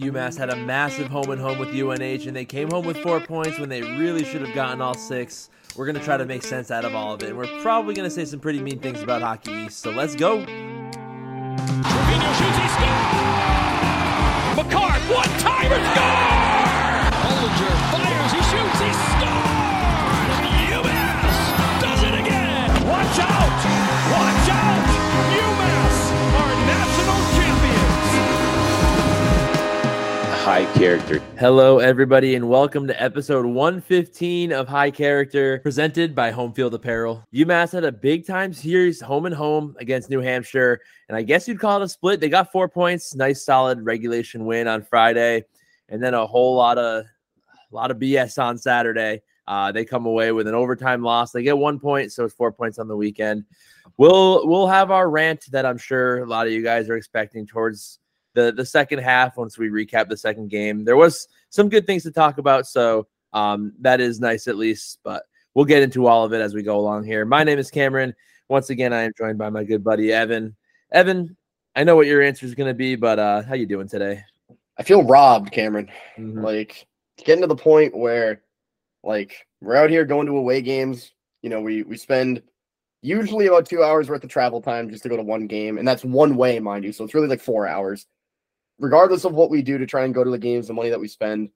UMass had a massive home and home with UNH, and they came home with four points when they really should have gotten all six. We're going to try to make sense out of all of it, and we're probably going to say some pretty mean things about Hockey East. So let's go. Scores! McCart, one timer, score! High character. Hello, everybody, and welcome to episode 115 of High Character, presented by Home Field Apparel. UMass had a big time series, home and home, against New Hampshire, and I guess you'd call it a split. They got four points, nice, solid regulation win on Friday, and then a whole lot of, a lot of BS on Saturday. Uh, they come away with an overtime loss. They get one point, so it's four points on the weekend. We'll we'll have our rant that I'm sure a lot of you guys are expecting towards the the second half once we recap the second game. There was some good things to talk about, so um, that is nice at least. But we'll get into all of it as we go along here. My name is Cameron. Once again, I am joined by my good buddy Evin. Evin, I know what your answer is going to be, but uh, how you doing today? I feel robbed, Cameron. Mhm. Like getting to the point where like we're out here going to away games. You know, we we spend usually about two hours worth of travel time just to go to one game, and that's one way, mind you. So it's really like four hours. Regardless of what we do to try and go to the games, the money that we spend,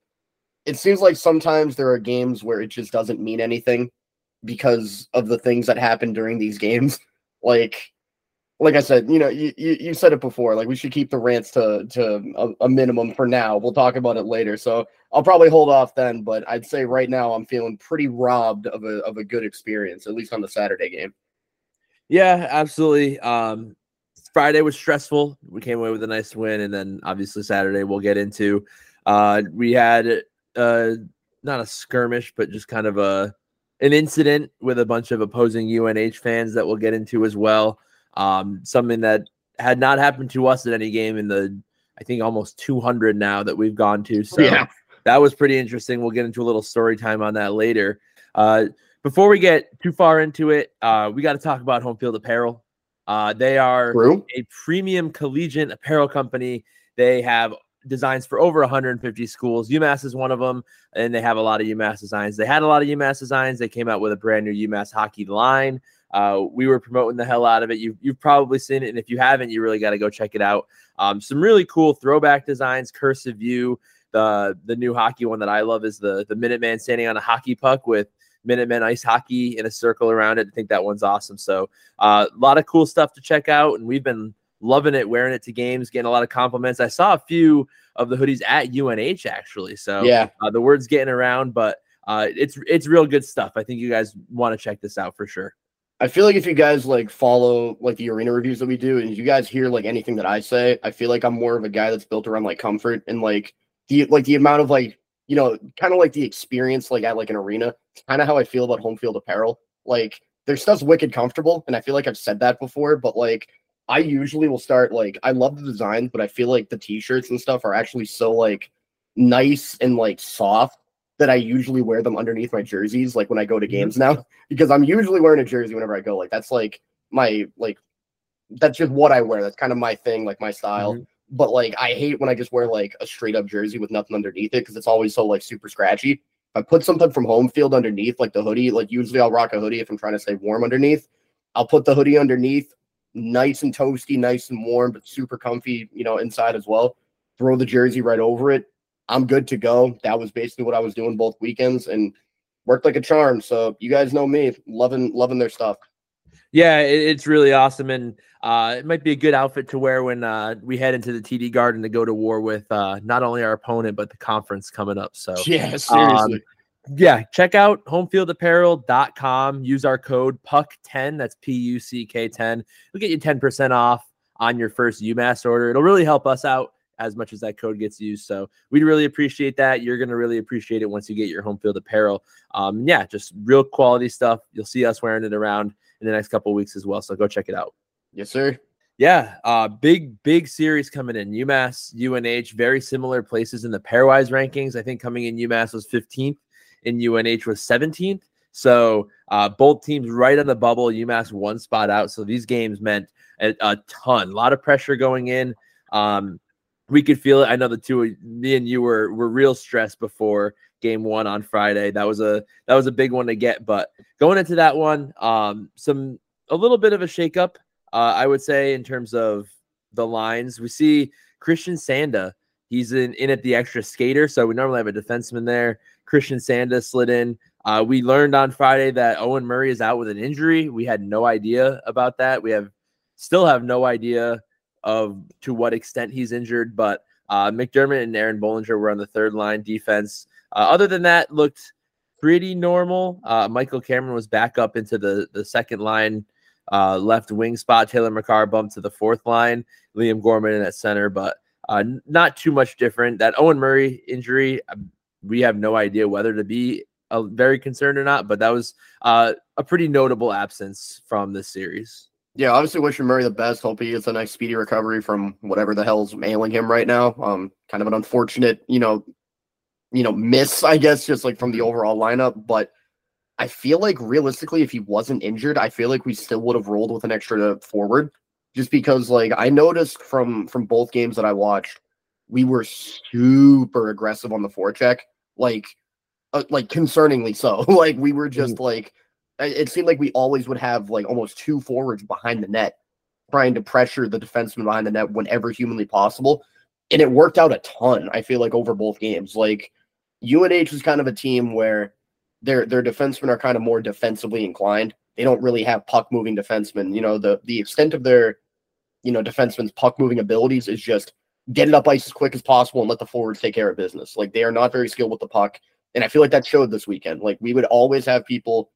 it seems like sometimes there are games where it just doesn't mean anything because of the things that happen during these games. Like like I said, you know, you, you, you said it before. Like we should keep the rants to to a, a minimum for now. We'll talk about it later. So I'll probably hold off then. But I'd say right now I'm feeling pretty robbed of a of a good experience, at least on the Saturday game. Yeah, absolutely. Um, Friday was stressful. We came away with a nice win, and then obviously Saturday we'll get into. Uh, we had uh, not a skirmish, but just kind of a an incident with a bunch of opposing UNH fans that we'll get into as well. Um, something that had not happened to us at any game in the I think almost 200 now that we've gone to. So Yeah. that was pretty interesting. We'll get into a little story time on that later. Uh, before we get too far into it, uh, we got to talk about Home Field Apparel. Uh, they are True. a premium collegiate apparel company. They have designs for over 150 schools. UMass is one of them, and they have a lot of UMass designs. They had a lot of UMass designs. They came out with a brand new UMass hockey line. Uh, we were promoting the hell out of it. You, you've probably seen it, and if you haven't, you really got to go check it out. Um, some really cool throwback designs, cursive view. The the new hockey one that I love is the the Minuteman standing on a hockey puck with Minutemen ice hockey in a circle around it. I think that one's awesome. So uh, a lot of cool stuff to check out, and we've been loving it, wearing it to games, getting a lot of compliments. I saw a few of the hoodies at UNH actually, so Yeah. uh, the word's getting around, but uh, it's it's real good stuff. I think you guys want to check this out for sure. I feel like if you guys like follow like the arena reviews that we do, and you guys hear like anything that I say, I feel like I'm more of a guy that's built around like comfort and like the like the amount of like you know kind of like the experience like at like an arena. Kind of how I feel about home field apparel. Like their stuff's wicked comfortable, and I feel like I've said that before, but like I usually will start like I love the designs, but I feel like the t-shirts and stuff are actually so like nice and like soft that I usually wear them underneath my jerseys, like when I go to mm-hmm. games now because I'm usually wearing a jersey whenever I go. Like that's like my like that's just what I wear. That's kind of my thing, like my style. Mm-hmm. But like I hate when I just wear like a straight up jersey with nothing underneath it because it's always so like super scratchy. If I put something from home field underneath, like the hoodie, like usually I'll rock a hoodie if I'm trying to stay warm underneath. I'll put the hoodie underneath, nice and toasty, nice and warm, but super comfy, you know, inside as well. Throw the jersey right over it. I'm good to go. That was basically what I was doing both weekends and worked like a charm. So you guys know me, loving loving their stuff. Yeah, it, it's really awesome, and uh, it might be a good outfit to wear when uh, we head into the TD Garden to go to war with uh, not only our opponent but the conference coming up. So Yeah, seriously. yeah, check out homefieldapparel.com. Use our code PUCK10. That's P U C K 10. We'll get you 10% off on your first UMass order. It'll really help us out as much as that code gets used. So we'd really appreciate that. You're going to really appreciate it once you get your home field apparel. Um, yeah, just real quality stuff. You'll see us wearing it around in the next couple weeks as well. So go check it out. yes, sir. Yeah, uh, big big series coming in. UMass, UNH, very similar places in the pairwise rankings. I think coming in UMass was 15th, and UNH was 17th. So uh, both teams right on the bubble. UMass one spot out. So these games meant a, a ton, a lot of pressure going in. Um, we could feel it. I know the two, me and you were were real stressed before game one on Friday. That was a that was a big one to get. But going into that one, um, some a little bit of a shakeup, uh, I would say, in terms of the lines. We see Christian Sanda. He's in, in at the extra skater. So we normally have a defenseman there. Christian Sanda slid in. Uh, we learned on Friday that Owen Murray is out with an injury. We had no idea about that. We have still have no idea of to what extent he's injured, but uh, MacDermid and Aaron Bohlinger were on the third line defense. Uh, other than that, looked pretty normal. Uh, Michael Cameron was back up into the the second line uh, left wing spot. Taylor Makar bumped to the fourth line. Liam Gorman in at center, but uh, not too much different. That Owen Murray injury, um, we have no idea whether to be uh, very concerned or not, but that was uh, a pretty notable absence from this series. Yeah, obviously wishing Murray the best. Hope he gets a nice speedy recovery from whatever the hell's ailing him right now. Um, kind of an unfortunate, you know, you know, miss, I guess, just like from the overall lineup. But I feel like realistically, if he wasn't injured, I feel like we still would have rolled with an extra forward. Just because like I noticed from from both games that I watched, we were super aggressive on the forecheck. Like uh, like concerningly so. like we were just like it seemed like we always would have like almost two forwards behind the net trying to pressure the defenseman behind the net whenever humanly possible. And it worked out a ton, I feel like, over both games. Like UNH was kind of a team where their their defensemen are kind of more defensively inclined. They don't really have puck moving defensemen. You know, the the extent of their, you know, defensemen's puck moving abilities is just get it up ice as quick as possible and let the forwards take care of business. Like they are not very skilled with the puck. And I feel like that showed this weekend. Like we would always have people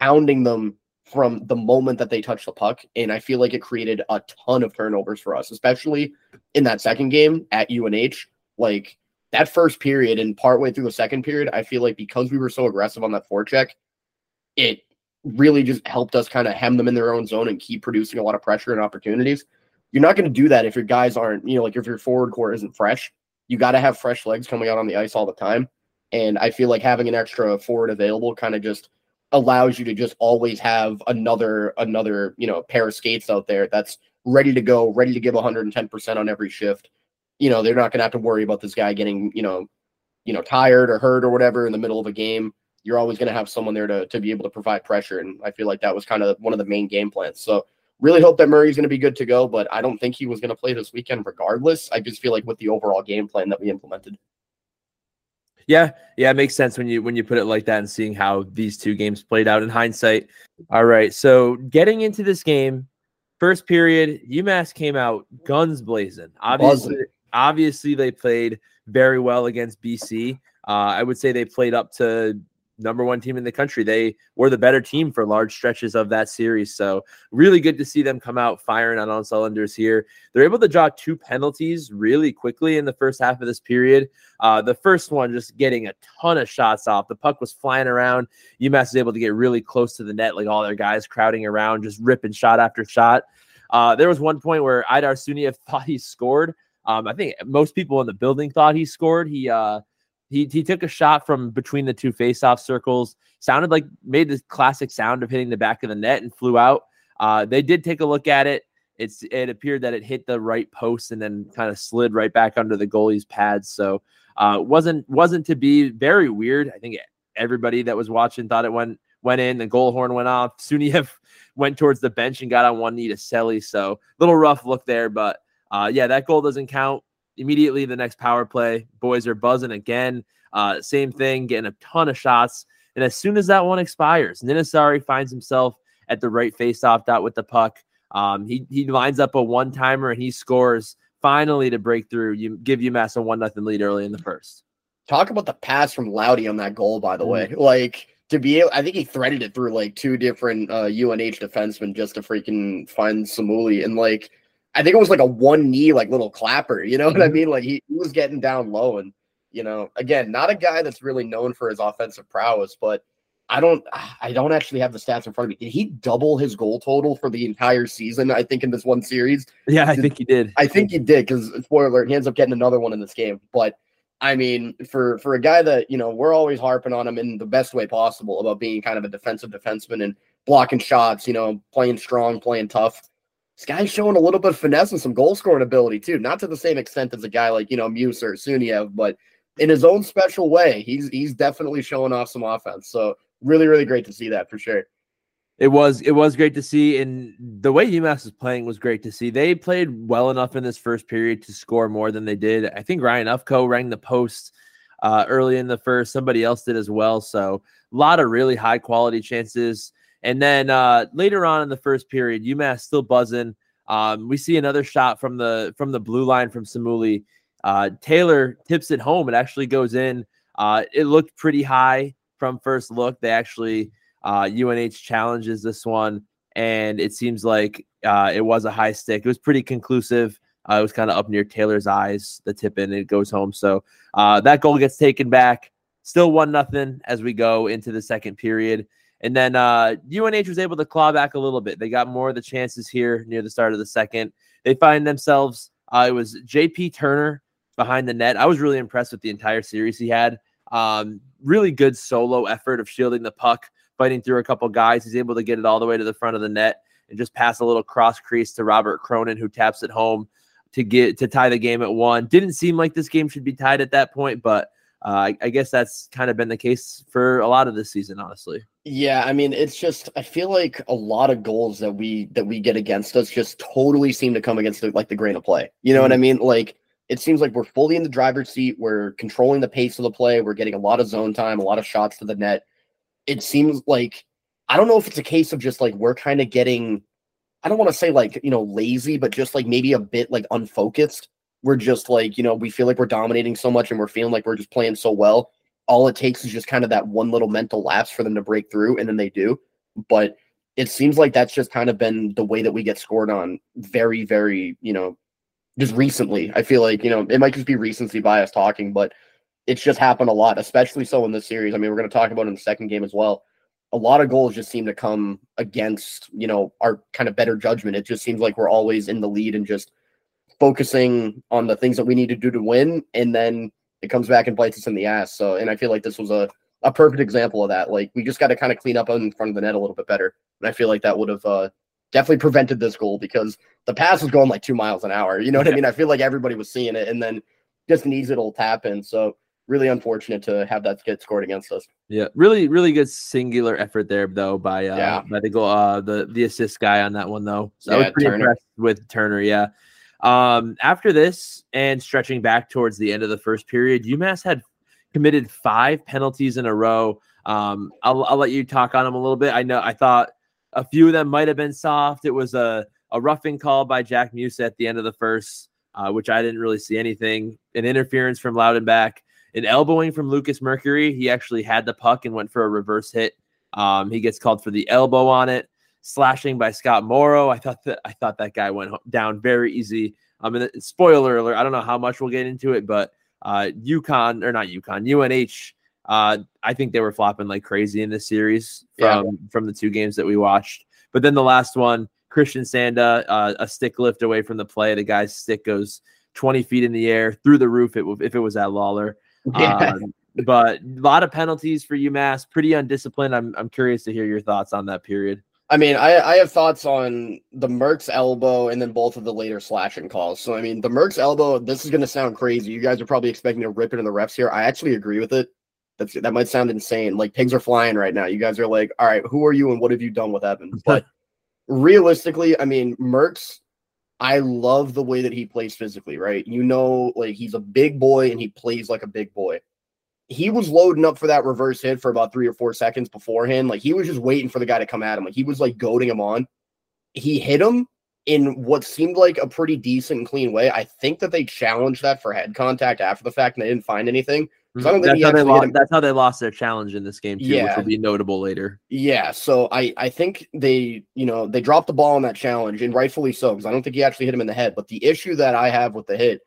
pounding them from the moment that they touch the puck. And I feel like it created a ton of turnovers for us, especially in that second game at UNH. Like that first period and partway through the second period, I feel like because we were so aggressive on that forecheck, it really just helped us kind of hem them in their own zone and keep producing a lot of pressure and opportunities. You're not going to do that if your guys aren't, you know, like if your forward core isn't fresh. You got to have fresh legs coming out on the ice all the time. And I feel like having an extra forward available kind of just allows you to just always have another another you know pair of skates out there that's ready to go, ready to give 110% on every shift. You know, they're not going to have to worry about this guy getting, you know, you know, tired or hurt or whatever in the middle of a game. You're always going to have someone there to to be able to provide pressure and I feel like that was kind of one of the main game plans. So, really hope that Murray's going to be good to go, but I don't think he was going to play this weekend regardless. I just feel like with the overall game plan that we implemented. Yeah, yeah, it makes sense when you when you put it like that and seeing how these two games played out in hindsight. All right, so getting into this game, first period, UMass came out guns blazing. Obviously, obviously they played very well against BC. Uh, I would say they played up to number one team in the country. They were the better team for large stretches of that series. So really good to see them come out firing on all cylinders here. They're able to draw two penalties really quickly in the first half of this period. Uh, the first one just getting a ton of shots off. The puck was flying around. UMass was able to get really close to the net, like all their guys crowding around, just ripping shot after shot. Uh, there was one point where Aydar Suniev thought he scored. Um, I think most people in the building thought he scored. He uh, he he took a shot from between the two faceoff circles. Sounded like made the classic sound of hitting the back of the net and flew out. Uh, they did take a look at it. It's it appeared that it hit the right post and then kind of slid right back under the goalie's pads. So uh, wasn't wasn't to be very weird. I think everybody that was watching thought it went went in. The goal horn went off. Suniev went towards the bench and got on one knee to Selly. So little rough look there, but uh, yeah, that goal doesn't count immediately the next power play, boys are buzzing again. Uh, same thing, getting a ton of shots. And as soon as that one expires, Ninasari finds himself at the right faceoff dot with the puck. Um, he he lines up a one timer and he scores finally to break through. You give UMass a one nothing lead early in the first. Talk about the pass from Loudy on that goal, by the mm-hmm. way. Like to be able, I think he threaded it through like two different uh, UNH defensemen just to freaking find Samuli. And like I think it was like a one knee, like little clapper. You know what I mm-hmm. mean? Like he, he was getting down low, and you know, again, not a guy that's really known for his offensive prowess, but I don't, I don't actually have the stats in front of me. Did he double his goal total for the entire season? I think in this one series. Yeah, I think he did. I think he did because spoiler alert, he ends up getting another one in this game. But I mean, for for a guy that you know, we're always harping on him in the best way possible about being kind of a defensive defenseman and blocking shots. You know, playing strong, playing tough this guy's showing a little bit of finesse and some goal scoring ability too. Not to the same extent as a guy like you know Musa or Suniev, but in his own special way, he's he's definitely showing off some offense. So really, really great to see that for sure. It was it was great to see, and the way UMass was playing was great to see. They played well enough in this first period to score more than they did. I think Ryan Ufko rang the post uh, early in the first. Somebody else did as well. So a lot of really high quality chances. And then uh, later on in the first period, UMass still buzzing. Um, we see another shot from the from the blue line from Samuli. Uh, Taylor tips it home. It actually goes in. Uh, it looked pretty high from first look. They actually uh, UNH challenges this one, and it seems like uh, it was a high stick. It was pretty conclusive. Uh, it was kind of up near Taylor's eyes, the tip in, it goes home. So uh, that goal gets taken back. Still one nothing as we go into the second period. And then uh, UNH was able to claw back a little bit. They got more of the chances here near the start of the second. They find themselves. Uh, it was J.P. Turner behind the net. I was really impressed with the entire series he had. Um, really good solo effort of shielding the puck, fighting through a couple guys. He's able to get it all the way to the front of the net and just pass a little cross crease to Robert Cronin, who taps it home to get to tie the game at one. Didn't seem like this game should be tied at that point, but uh, I, I, guess that's kind of been the case for a lot of this season, honestly. Yeah, I mean, it's just I feel like a lot of goals that we that we get against us just totally seem to come against the, like the grain of play. You know mm-hmm. what I mm-hmm. mean? Like it seems like we're fully in the driver's seat. We're controlling the pace of the play. We're getting a lot of zone time, a lot of shots to the net. It seems like I don't know if it's a case of just like we're kind of getting I don't want to say like, you know, lazy, but just like maybe a bit like unfocused we're just like, you know, we feel like we're dominating so much and we're feeling like we're just playing so well. All it takes is just kind of that one little mental lapse for them to break through, and then they do. But it seems like that's just kind of been the way that we get scored on very, very, you know, just recently. I feel like, you know, it might just be recency bias talking, but it's just happened a lot, especially so in this series. I mean, we're going to talk about in the second game as well. A lot of goals just seem to come against, you know, our kind of better judgment. It just seems like we're always in the lead and just focusing on the things that we need to do to win, and then it comes back and bites us in the ass. So, and I feel like this was a a perfect example of that. Like we just got to kind of clean up in front of the net a little bit better, and I feel like that would have uh, definitely prevented this goal because the pass was going like two miles an hour. You know what yeah. I mean? I feel like everybody was seeing it, and then just an easy little tap in. So really unfortunate to have that get scored against us. Yeah, really, really good singular effort there though by uh yeah. by the goal uh the the assist guy on that one though. So yeah, I was pretty Turner. impressed with Turner. Yeah. Um, after this and stretching back towards the end of the first period, UMass had committed five penalties in a row. Um, I'll, I'll let you talk on them a little bit. I know I thought a few of them might have been soft. It was a, a roughing call by Jack Musa at the end of the first, uh, which I didn't really see anything. An interference from Lautenbach, an elbowing from Lucas Mercuri. He actually had the puck and went for a reverse hit. Um, he gets called for the elbow on it slashing by Scott Morrow. I thought that I thought that guy went down very easy. Um, and spoiler alert, I don't know how much we'll get into it, but uh, UConn or not UConn, UNH. Uh, I think they were flopping like crazy in this series from yeah. from the two games that we watched. But then the last one, Christian Sanda, uh, a stick lift away from the play. The guy's stick goes 20 feet in the air through the roof. It, if it was at Lawler. Yeah. Um, but a lot of penalties for UMass, pretty undisciplined. I'm I'm curious to hear your thoughts on that period. I mean, I, I have thoughts on the Merck's elbow and then both of the later slashing calls. So, I mean, the Merck's elbow, this is going to sound crazy. You guys are probably expecting to rip it in the refs here. I actually agree with it. That's, that might sound insane. Like pigs are flying right now. You guys are like, all right, who are you and what have you done with Evin? But realistically, I mean, Merck's, I love the way that he plays physically, right? You know, like he's a big boy and he plays like a big boy he was loading up for that reverse hit for about three or four seconds beforehand. Like he was just waiting for the guy to come at him. Like he was like goading him on. He hit him in what seemed like a pretty decent and clean way. I think that they challenged that for head contact after the fact and they didn't find anything. I don't mm-hmm. think that's, how they lost, that's how they lost their challenge in this game too, yeah. which will be notable later. Yeah, so I I think they you know they dropped the ball on that challenge and rightfully so because I don't think he actually hit him in the head. But the issue that I have with the hit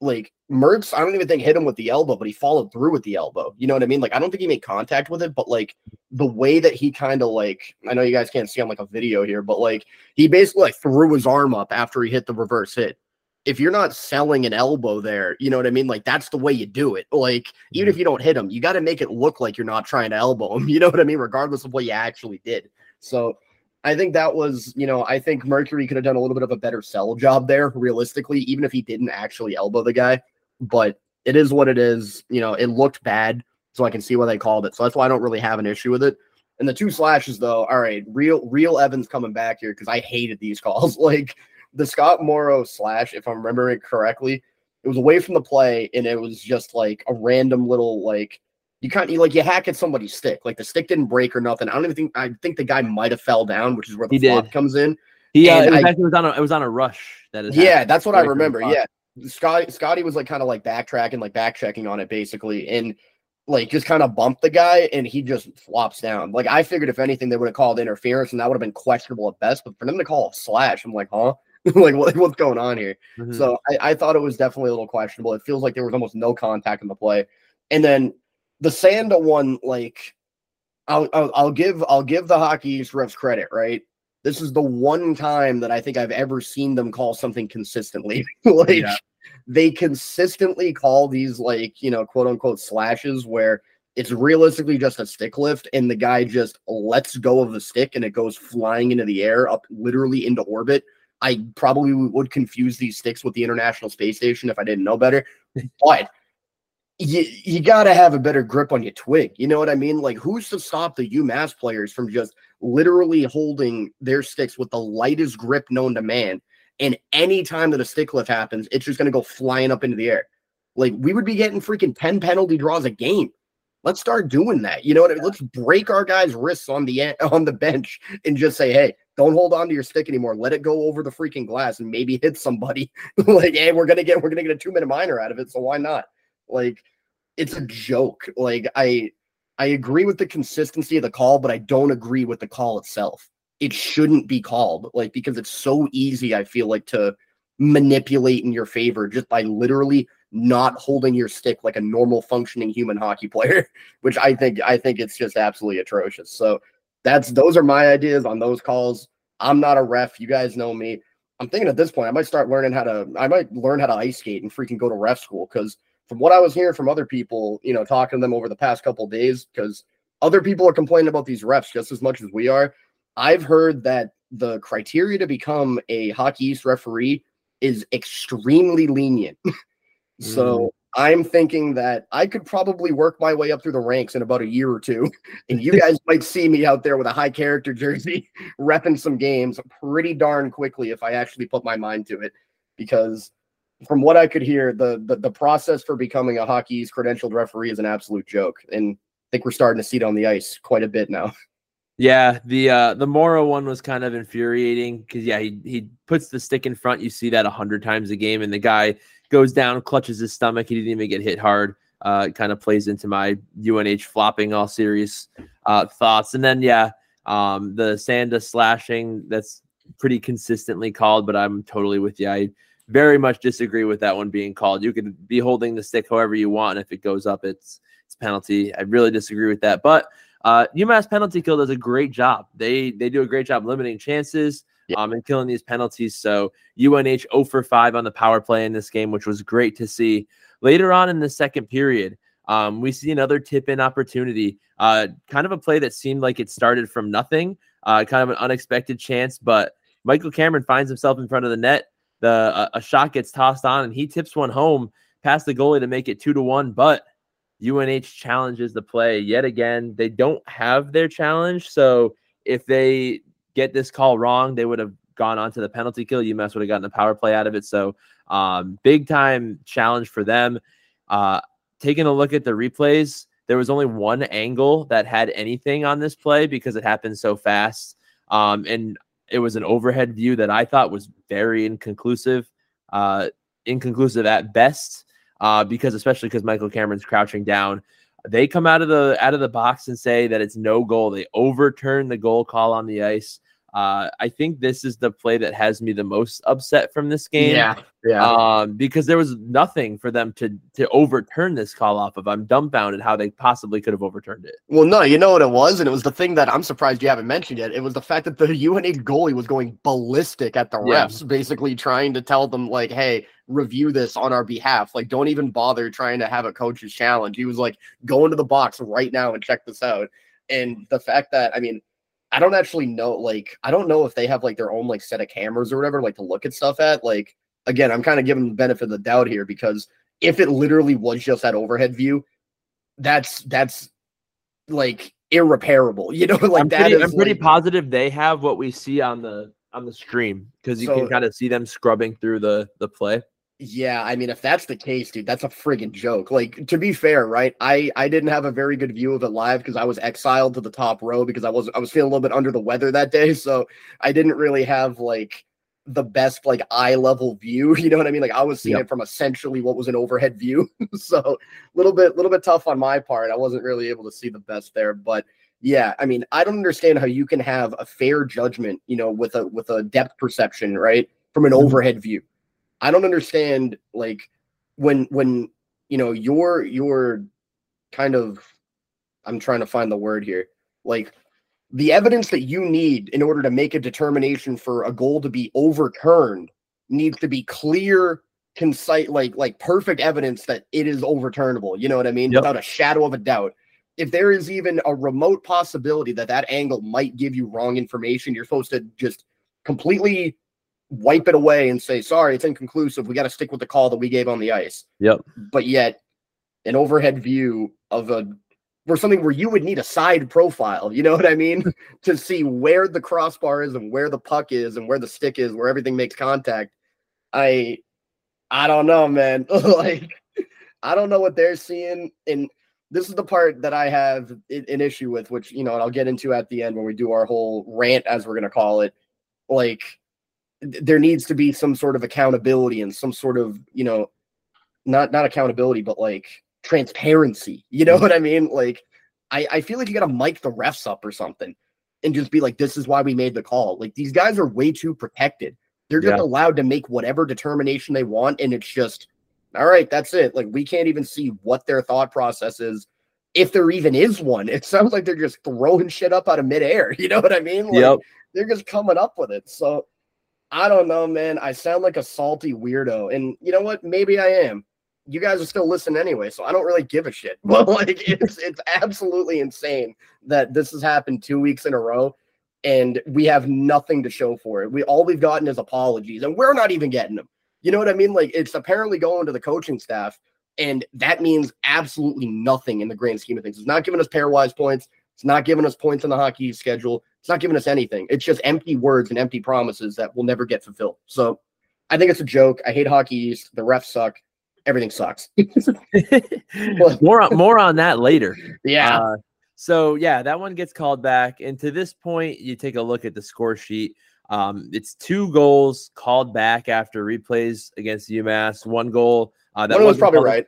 like Mertz, I don't even think hit him with the elbow, but he followed through with the elbow. You know what I mean? Like I don't think he made contact with it, but like the way that he kind of like I know you guys can't see on like a video here, but like he basically like threw his arm up after he hit the reverse hit. If you're not selling an elbow there, you know what I mean? Like that's the way you do it. Like even if mm-hmm. you don't hit him, you got to make it look like you're not trying to elbow him. You know what I mean? Regardless of what you actually did. So I think that was, you know, I think Mercuri could have done a little bit of a better sell job there, realistically, even if he didn't actually elbow the guy. But it is what it is. You know, it looked bad, so I can see why they called it. So that's why I don't really have an issue with it. And the two slashes, though, all right, real real Evins coming back here because I hated these calls. like the Scott Morrow slash, if I'm remembering correctly, it was away from the play, and it was just like a random little like you kind of like you hack at somebody's stick. Like the stick didn't break or nothing. I don't even think I think the guy might have fell down, which is where the He flop did. comes in. He uh, it was it was on a it was on a rush that it Yeah, that's what I Right from the remember. Yeah. Scotty Scotty was like kind of like backtracking, like back checking on it basically, and like just kind of bumped the guy and he just flops down. Like I figured if anything, they would have called interference and that would have been questionable at best. But for them to call a slash, I'm like, huh? like what, what's going on here? Mhm. So I, I thought it was definitely a little questionable. It feels like there was almost no contact in the play. And then the Sanda one, like I'll, I'll I'll give I'll give the hockey East refs credit, right? This is the one time that I think I've ever seen them call something consistently. like Yeah. they consistently call these like, you know, quote unquote slashes where it's realistically just a stick lift and the guy just lets go of the stick and it goes flying into the air up literally into orbit. I probably would confuse these sticks with the International Space Station if I didn't know better. But you you got to have a better grip on your twig. You know what I mean? Like who's to stop the UMass players from just literally holding their sticks with the lightest grip known to man? And any time that a stick lift happens, it's just going to go flying up into the air. Like we would be getting freaking 10 penalty draws a game. Let's start doing that. You know what I mean? Let's break our guys' wrists on the on the bench and just say, "Hey, don't hold on to your stick anymore. Let it go over the freaking glass and maybe hit somebody." like, "Hey, we're going to get we're to get a 2-minute minor out of it, so why not?" Like it's a joke. Like I I agree with the consistency of the call, but I don't agree with the call itself. It shouldn't be called like because it's so easy I feel like to manipulate in your favor just by literally not holding your stick like a normal functioning human hockey player, which I think I think it's just absolutely atrocious. So that's those are my ideas on those calls. I'm not a ref. You guys know me. I'm thinking at this point I might start learning how to I might learn how to ice skate and freaking go to ref school because from what I was hearing from other people, you know, talking to them over the past couple days, because other people are complaining about these refs just as much as we are. I've heard that the criteria to become a Hockey East referee is extremely lenient. so mm. I'm thinking that I could probably work my way up through the ranks in about a year or two. And you guys might see me out there with a high character jersey repping some games pretty darn quickly if I actually put my mind to it. Because from what I could hear, the, the the process for becoming a Hockey East credentialed referee is an absolute joke, and I think we're starting to see it on the ice quite a bit now. Yeah, the uh the Morrow one was kind of infuriating because yeah, he he puts the stick in front. You see that a hundred times a game, and the guy goes down, clutches his stomach. He didn't even get hit hard. Uh, it kind of plays into my UNH flopping all serious uh thoughts. And then yeah, um the Sanda slashing that's pretty consistently called, but I'm totally with you. I very much disagree with that one being called. You could be holding the stick however you want, and if it goes up, it's it's penalty. I really disagree with that, but. Uh, UMass penalty kill does a great job. They they do a great job limiting chances Yeah. um, and killing these penalties. So UNH 0 for 5 on the power play in this game, which was great to see. Later on in the second period, um, we see another tip in opportunity. Uh, kind of a play that seemed like it started from nothing, uh, kind of an unexpected chance, but Michael Cameron finds himself in front of the net. The a, shot gets tossed on, and he tips one home past the goalie to make it two to one. But UNH challenges the play yet again. They don't have their challenge. So if they get this call wrong, they would have gone on to the penalty kill. UMass would have gotten a power play out of it. So um, big time challenge for them. Uh, taking a look at the replays, there was only one angle that had anything on this play because it happened so fast. Um, and it was an overhead view that I thought was very inconclusive, uh, inconclusive at best uh, because especially because Michael Cameron's crouching down. They come out of the out of the box and say that it's no goal. They overturn the goal call on the ice. Uh, I think this is the play that has me the most upset from this game. yeah. Um, because there was nothing for them to to overturn this call off of. I'm dumbfounded how they possibly could have overturned it. Well, no, you know what it was, and it was the thing that I'm surprised you haven't mentioned yet. It was the fact that the UNH goalie was going ballistic at the Yeah. refs, basically trying to tell them like, "Hey, review this on our behalf. Like, don't even bother trying to have a coach's challenge." He was like, "Go into the box right now and check this out." And the fact that, I mean, I don't actually know. Like, I don't know if they have like their own like set of cameras or whatever, like to look at stuff at. Like, again, I'm kind of giving the benefit of the doubt here because if it literally was just that overhead view, that's that's like irreparable. You know, like I'm that pretty, is I'm pretty like- positive they have what we see on the on the stream because you So- can kind of see them scrubbing through the the play. Yeah, I mean, if that's the case, dude, that's a friggin' joke. Like, to be fair, right? I I didn't have a very good view of it live because I was exiled to the top row because I was I was feeling a little bit under the weather that day, so I didn't really have like the best like eye level view. You know what I mean? Like I was seeing Yep. it from essentially what was an overhead view, so a little bit a little bit tough on my part. I wasn't really able to see the best there, but yeah, I mean, I don't understand how you can have a fair judgment, you know, with a with a depth perception, right, from an Mhm. overhead view. I don't understand like when when you know you're you're kind of I'm trying to find the word here. Like the evidence that you need in order to make a determination for a goal to be overturned needs to be clear, concise, like like perfect evidence that it is overturnable. You know what I mean? Yep. Without a shadow of a doubt. If there is even a remote possibility that that angle might give you wrong information, you're supposed to just completely wipe it away and say, sorry, it's inconclusive. We got to stick with the call that we gave on the ice. Yep. But yet, an overhead view of a or something where you would need a side profile, you know what I mean? to see where the crossbar is and where the puck is and where the stick is, where everything makes contact. I I don't know, man. like I don't know what they're seeing. And this is the part that I have an issue with, which you know, and I'll get into at the end when we do our whole rant, as we're gonna call it. Like there needs to be some sort of accountability and some sort of, you know, not not accountability, but like transparency. You know mm-hmm. what I mean? Like I, I feel like you gotta mic the refs up or something and just be like, this is why we made the call. Like these guys are way too protected. They're just Yeah. allowed to make whatever determination they want, and it's just all right, that's it. Like we can't even see what their thought process is. If there even is one, it sounds like they're just throwing shit up out of midair. You know what I mean? Like, Yep. they're just coming up with it. So I don't know, man. I sound like a salty weirdo. And you know what? Maybe I am. You guys are still listening anyway, so I don't really give a shit. But like it's it's absolutely insane that this has happened two weeks in a row and we have nothing to show for it. We all we've gotten is apologies, and we're not even getting them. You know what I mean? Like it's apparently going to the coaching staff, and that means absolutely nothing in the grand scheme of things. It's not giving us pairwise points. It's not giving us points in the hockey schedule. It's not giving us anything. It's just empty words and empty promises that will never get fulfilled. So I think it's a joke. I hate hockey East. The refs suck. Everything sucks. more on more on that later. yeah. Uh, so yeah, that one gets called back. And to this point, you take a look at the score sheet. Um, it's two goals called back after replays against UMass. One goal uh, that one of them was probably called- right.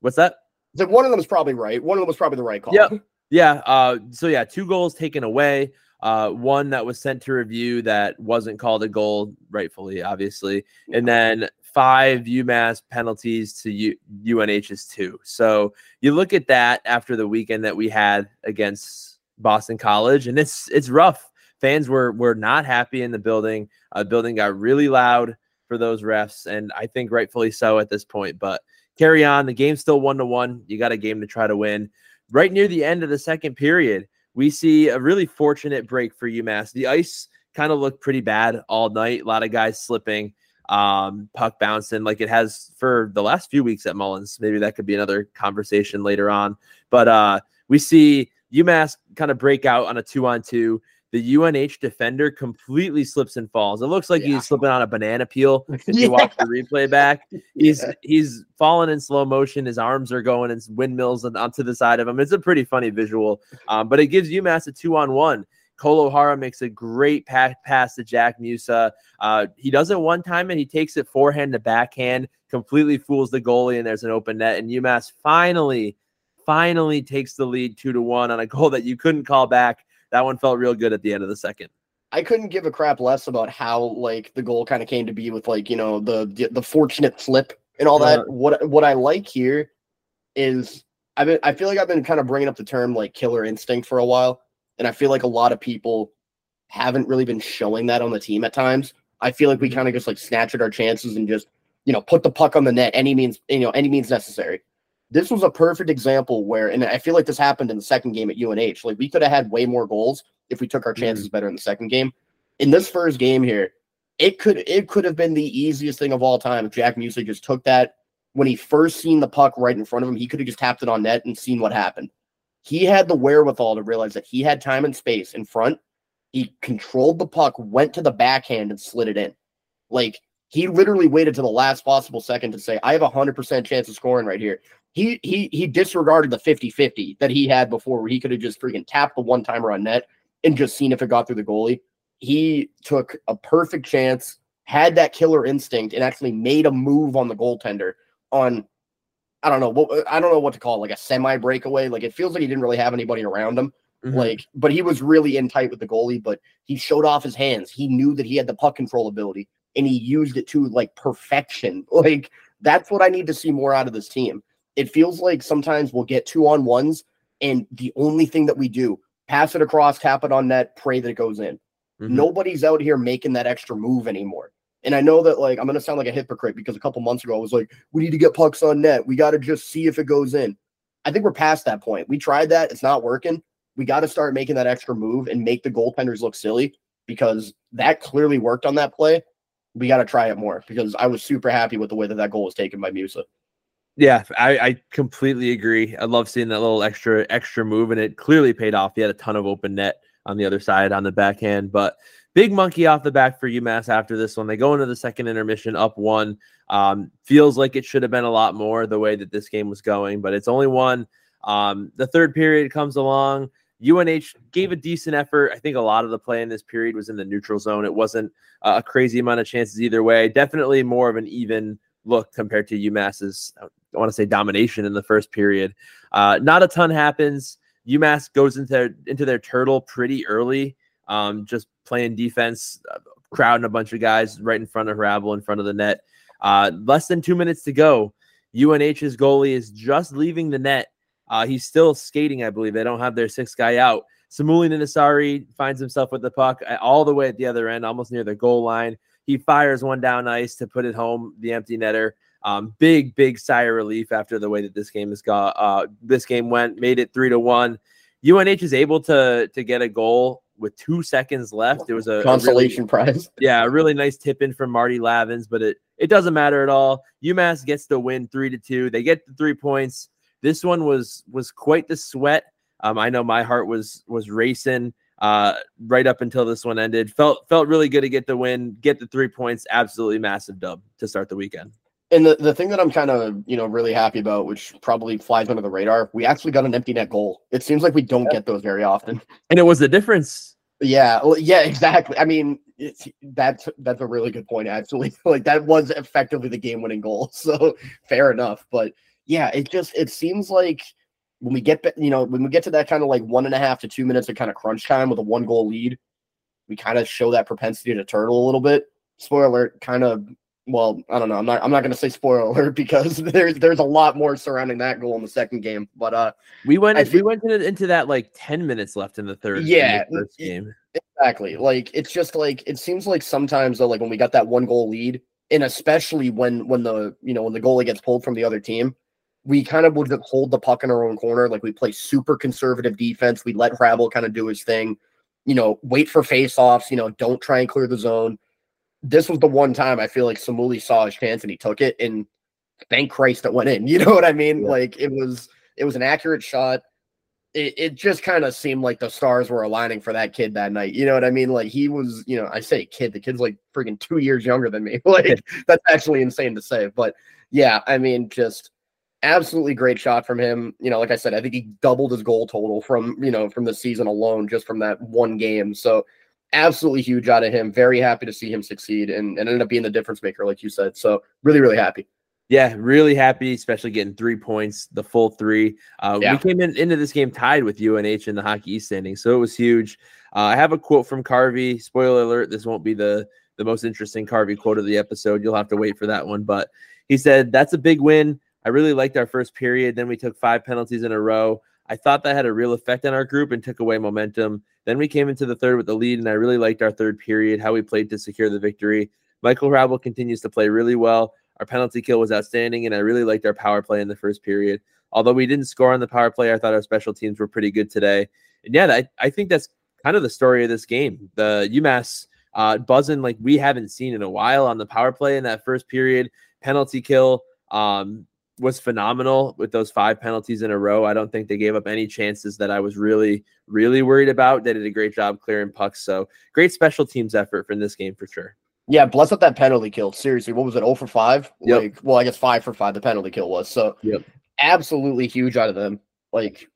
What's that? Like one of them was probably right. One of them was probably the right call. Yep. Yeah. Uh, so yeah, two goals taken away. Uh, one that was sent to review that wasn't called a goal, rightfully, obviously, and then five UMass penalties to U- UNH's two. So you look at that after the weekend that we had against Boston College, and it's it's rough. Fans were were not happy in the building. Uh, building got really loud for those refs, and I think rightfully so at this point. But carry on. The game's still one to one. You got a game to try to win. Right near the end of the second period, we see a really fortunate break for UMass. The ice kind of looked pretty bad all night. A lot of guys slipping, um, puck bouncing like it has for the last few weeks at Mullins. Maybe that could be another conversation later on. But uh, we see UMass kind of break out on a two on two. The UNH defender completely slips and falls. It looks like Yeah. he's slipping on a banana peel. If Yeah. you watch the replay back, he's Yeah. he's falling in slow motion. His arms are going in windmills and onto the side of him. It's a pretty funny visual, um, but it gives UMass a two on one. Cole O'Hara makes a great pa- pass to Jack Musa. Uh, he does it one time and he takes it forehand to backhand, completely fools the goalie, and there's an open net. And UMass finally, finally takes the lead two to one on a goal that you couldn't call back. That one felt real good at the end of the second. I couldn't give a crap less about how like the goal kind of came to be with like you know the the, the fortunate flip and all that. Uh, what what I like here is I've been I feel like I've been kind of bringing up the term like killer instinct for a while, and I feel like a lot of people haven't really been showing that on the team at times. I feel like we kind of just like snatch at our chances and just you know put the puck on the net any means you know any means necessary. This was a perfect example where, and I feel like this happened in the second game at UNH. Like we could have had way more goals if we took our chances mm-hmm. better in the second game. In this first game here, it could it could have been the easiest thing of all time if Jack Musa just took that when he first seen the puck right in front of him. He could have just tapped it on net and seen what happened. He had the wherewithal to realize that he had time and space in front. He controlled the puck, went to the backhand, and slid it in. Like he literally waited to the last possible second to say, I have a hundred percent chance of scoring right here. He he he disregarded the 50-50 that he had before where he could have just freaking tapped the one timer on net and just seen if it got through the goalie. He took a perfect chance, had that killer instinct, and actually made a move on the goaltender on I don't know what I don't know what to call it, like a semi breakaway. Like it feels like he didn't really have anybody around him. Mhm. Like, but he was really in tight with the goalie, but he showed off his hands. He knew that he had the puck control ability and he used it to like perfection. Like, that's what I need to see more out of this team. It feels like sometimes we'll get two on ones, and the only thing that we do, pass it across, tap it on net, pray that it goes in. Mhm. Nobody's out here making that extra move anymore. And I know that like I'm gonna sound like a hypocrite because a couple months ago I was like, we need to get pucks on net. We got to just see if it goes in. I think we're past that point. We tried that, it's not working. We got to start making that extra move and make the goaltenders look silly because that clearly worked on that play. We got to try it more because I was super happy with the way that that goal was taken by Musa. Yeah, I, I completely agree. I love seeing that little extra extra move, and it clearly paid off. He had a ton of open net on the other side on the backhand, but big monkey off the back for UMass after this one. They go into the second intermission up one. Um, feels like it should have been a lot more the way that this game was going, but it's only one. Um, the third period comes along. UNH gave a decent effort. I think a lot of the play in this period was in the neutral zone. It wasn't a crazy amount of chances either way. Definitely more of an even look compared to UMass's, I want to say, domination in the first period. Uh, not a ton happens. UMass goes into into their turtle pretty early, um, just playing defense, uh, crowding a bunch of guys right in front of Hrabal, in front of the net. Uh, less than two minutes to go. UNH's goalie is just leaving the net. Uh, he's still skating, I believe. They don't have their sixth guy out. Samuli Ninasari finds himself with the puck uh, all the way at the other end, almost near the goal line. He fires one down ice to put it home, the empty netter. Um, big, big sigh of relief after the way that this game has got. Uh, this game went, made it three to one. UNH is able to to get a goal with two seconds left. It was a, a really- Consolation prize. yeah, a really nice tip in from Marty Lavins, but it it doesn't matter at all. UMass gets the win three to two. They get the three points. This one was was quite the sweat. Um, I know my heart was was racing uh, right up until this one ended. Felt felt really good to get the win, get the three points. Absolutely massive dub to start the weekend. And the, the thing that I'm kind of, you know, really happy about, which probably flies under the radar, we actually got an empty net goal. It seems like we don't get those very often. And it was the difference. Yeah, well, yeah, exactly. I mean, it's, that's that's a really good point. Actually, like that was effectively the game-winning goal. So fair enough. But yeah, it just it seems like when we get, you know, when we get to that kind of like one and a half to two minutes of kind of crunch time with a one-goal lead, we kind of show that propensity to turtle a little bit. Spoiler alert, kind of. Well, I don't know. I'm not. I'm not going to say spoiler alert because there's there's a lot more surrounding that goal in the second game. But uh, We went we went into, into that like ten minutes left in the third. in the Yeah, first game. Exactly. Like it's just like it seems like sometimes though, like when we got that one goal lead, and especially when when the you know when the goalie gets pulled from the other team, we kind of would hold the puck in our own corner. Like we play super conservative defense. We let Hrabal kind of do his thing. You know, wait for face-offs. You know, don't try and clear the zone. This was the one time I feel like Samuli saw his chance and he took it, and thank Christ it went in. You know what I mean? Yeah. Like it was it was an accurate shot it, it just kind of seemed like the stars were aligning for that kid that night. You know what I mean? Like he was, you know, I say kid, the kid's like freaking two years younger than me. Like that's actually insane to say. But yeah, I mean, just absolutely great shot from him. You know, like I said, I think he doubled his goal total from, you know, from the season alone, just from that one game. So absolutely huge out of him. Very happy to see him succeed and, and ended up being the difference maker, like you said. So really, really happy. Yeah, really happy, especially getting three points, the full three. Uh, Yeah. We came in into this game tied with UNH in the Hockey East standing, so it was huge. Uh, I have a quote from Carvey. Spoiler alert: this won't be the the most interesting Carvey quote of the episode. You'll have to wait for that one. But he said that's a big win. I really liked our first period. Then we took five penalties in a row. I thought that had a real effect on our group and took away momentum. Then we came into the third with the lead, and I really liked our third period, how we played to secure the victory. Michael Hrabal continues to play really well. Our penalty kill was outstanding, and I really liked our power play in the first period. Although we didn't score on the power play, I thought our special teams were pretty good today. And yeah, I, I think that's kind of the story of this game. The UMass uh, buzzing like we haven't seen in a while on the power play in that first period. Penalty kill um, was phenomenal with those five penalties in a row. I don't think they gave up any chances that I was really, really worried about. They did a great job clearing pucks. So great special teams effort from this game for sure. Yeah, bless up that penalty kill. Seriously, what was it? 0 for 5? Yep. Like, well, I guess 5 for 5 the penalty kill was. So, Yep. absolutely huge out of them. Like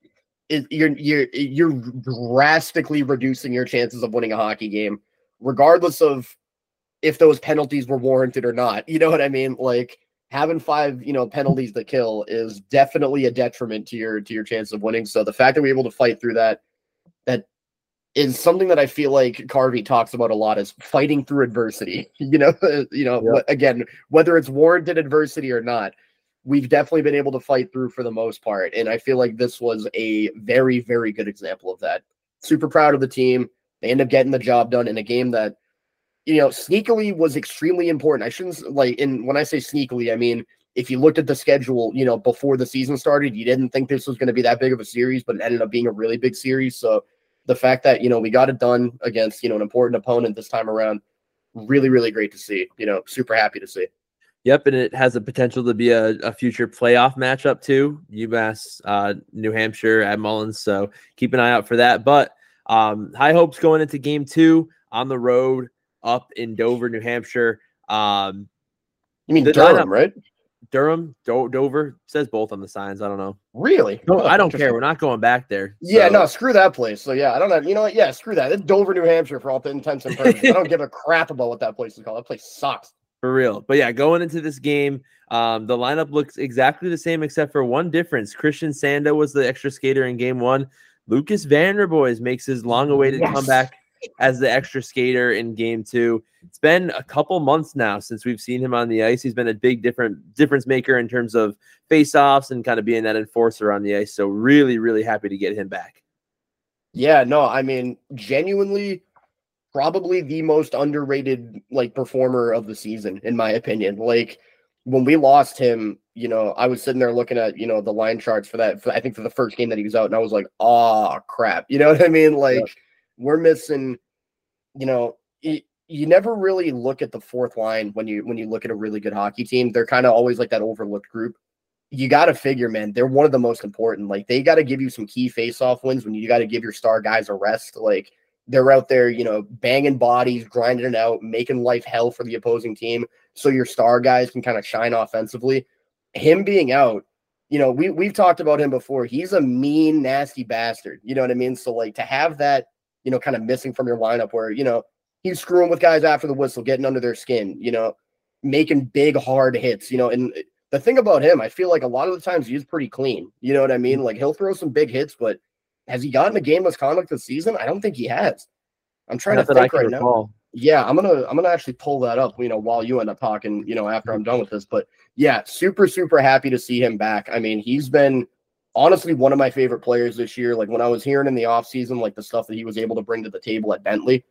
it, you're you're you're drastically reducing your chances of winning a hockey game regardless of if those penalties were warranted or not. You know what I mean? Like having five, you know, penalties that kill is definitely a detriment to your to your chance of winning. So the fact that we're able to fight through that that is something that I feel like Carvey talks about a lot is fighting through adversity. You know, you know, Yep. again, whether it's warranted adversity or not, we've definitely been able to fight through for the most part. And I feel like this was a very, very good example of that. Super proud of the team. They end up getting the job done in a game that, you know, sneakily was extremely important. I shouldn't like, and when I say sneakily, I mean, if you looked at the schedule, you know, before the season started, you didn't think this was going to be that big of a series, but it ended up being a really big series. So the fact that, you know, we got it done against, you know, an important opponent this time around, really, really great to see. You know, super happy to see. Yep, and it has the potential to be a, a future playoff matchup too. UMass, uh, New Hampshire at Mullins. So keep an eye out for that. But um, high hopes going into game two on the road up in Dover, New Hampshire. Um, You mean Durham, lineup- right? Durham, Do- Dover says both on the signs. I don't know. Really? No, Oh, I don't care. We're not going back there. Yeah, So- no, screw that place. So yeah, I don't know. You know what? Yeah, screw that. It's Dover, New Hampshire, for all intents and purposes. I don't give a crap about what that place is called. That place sucks. For real. But yeah, going into this game, um, the lineup looks exactly the same except for one difference. Christian Sanda was the extra skater in game one. Lucas Vanderboys makes his long awaited Yes. comeback as the extra skater in game two. It's been a couple months now since we've seen him on the ice. He's been a big different difference maker in terms of face-offs and kind of being that enforcer on the ice. So really, really happy to get him back. Yeah, no, I mean, genuinely, probably the most underrated like performer of the season, in my opinion. Like when we lost him, you know, I was sitting there looking at you know the line charts for that. For, I think for the first game that he was out, and I was like, oh crap, you know what I mean? Like we're missing, you know. It, you never really look at the fourth line when you when you look at a really good hockey team. They're kind of always like that overlooked group. You got to figure, man, they're one of the most important. Like they got to give you some key face-off wins when you got to give your star guys a rest. Like they're out there, you know, banging bodies, grinding it out, making life hell for the opposing team, so your star guys can kind of shine offensively. Him being out, you know, we we've talked about him before. He's a mean, nasty bastard. You know what I mean? So like to have that, you know, kind of missing from your lineup where you know he's screwing with guys after the whistle, getting under their skin, you know, making big hard hits, you know, and the thing about him, I feel like a lot of the times he's pretty clean. You know what I mean? Like he'll throw some big hits, but has he gotten a game misconduct this season? I don't think he has. I'm trying Not to think right now. Yeah, I'm gonna I'm gonna actually pull that up, you know, while you end up talking, you know, after I'm done with this. But yeah, super, super happy to see him back. I mean, he's been honestly one of my favorite players this year. Like when I was hearing in the offseason, like the stuff that he was able to bring to the table at Bentley,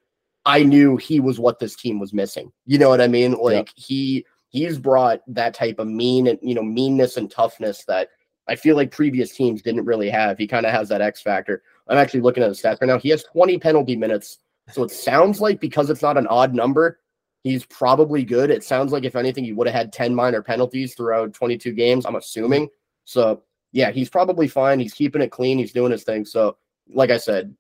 I knew he was what this team was missing. You know what I mean? Like he he's brought that type of mean and you know meanness and toughness that I feel like previous teams didn't really have. He kind of has that X factor. I'm actually looking at the stats right now. He has 20 penalty minutes. So it sounds like because it's not an odd number, he's probably good. It sounds like if anything, he would have had 10 minor penalties throughout 22 games, I'm assuming. So yeah, he's probably fine. He's keeping it clean. He's doing his thing. So, like I said,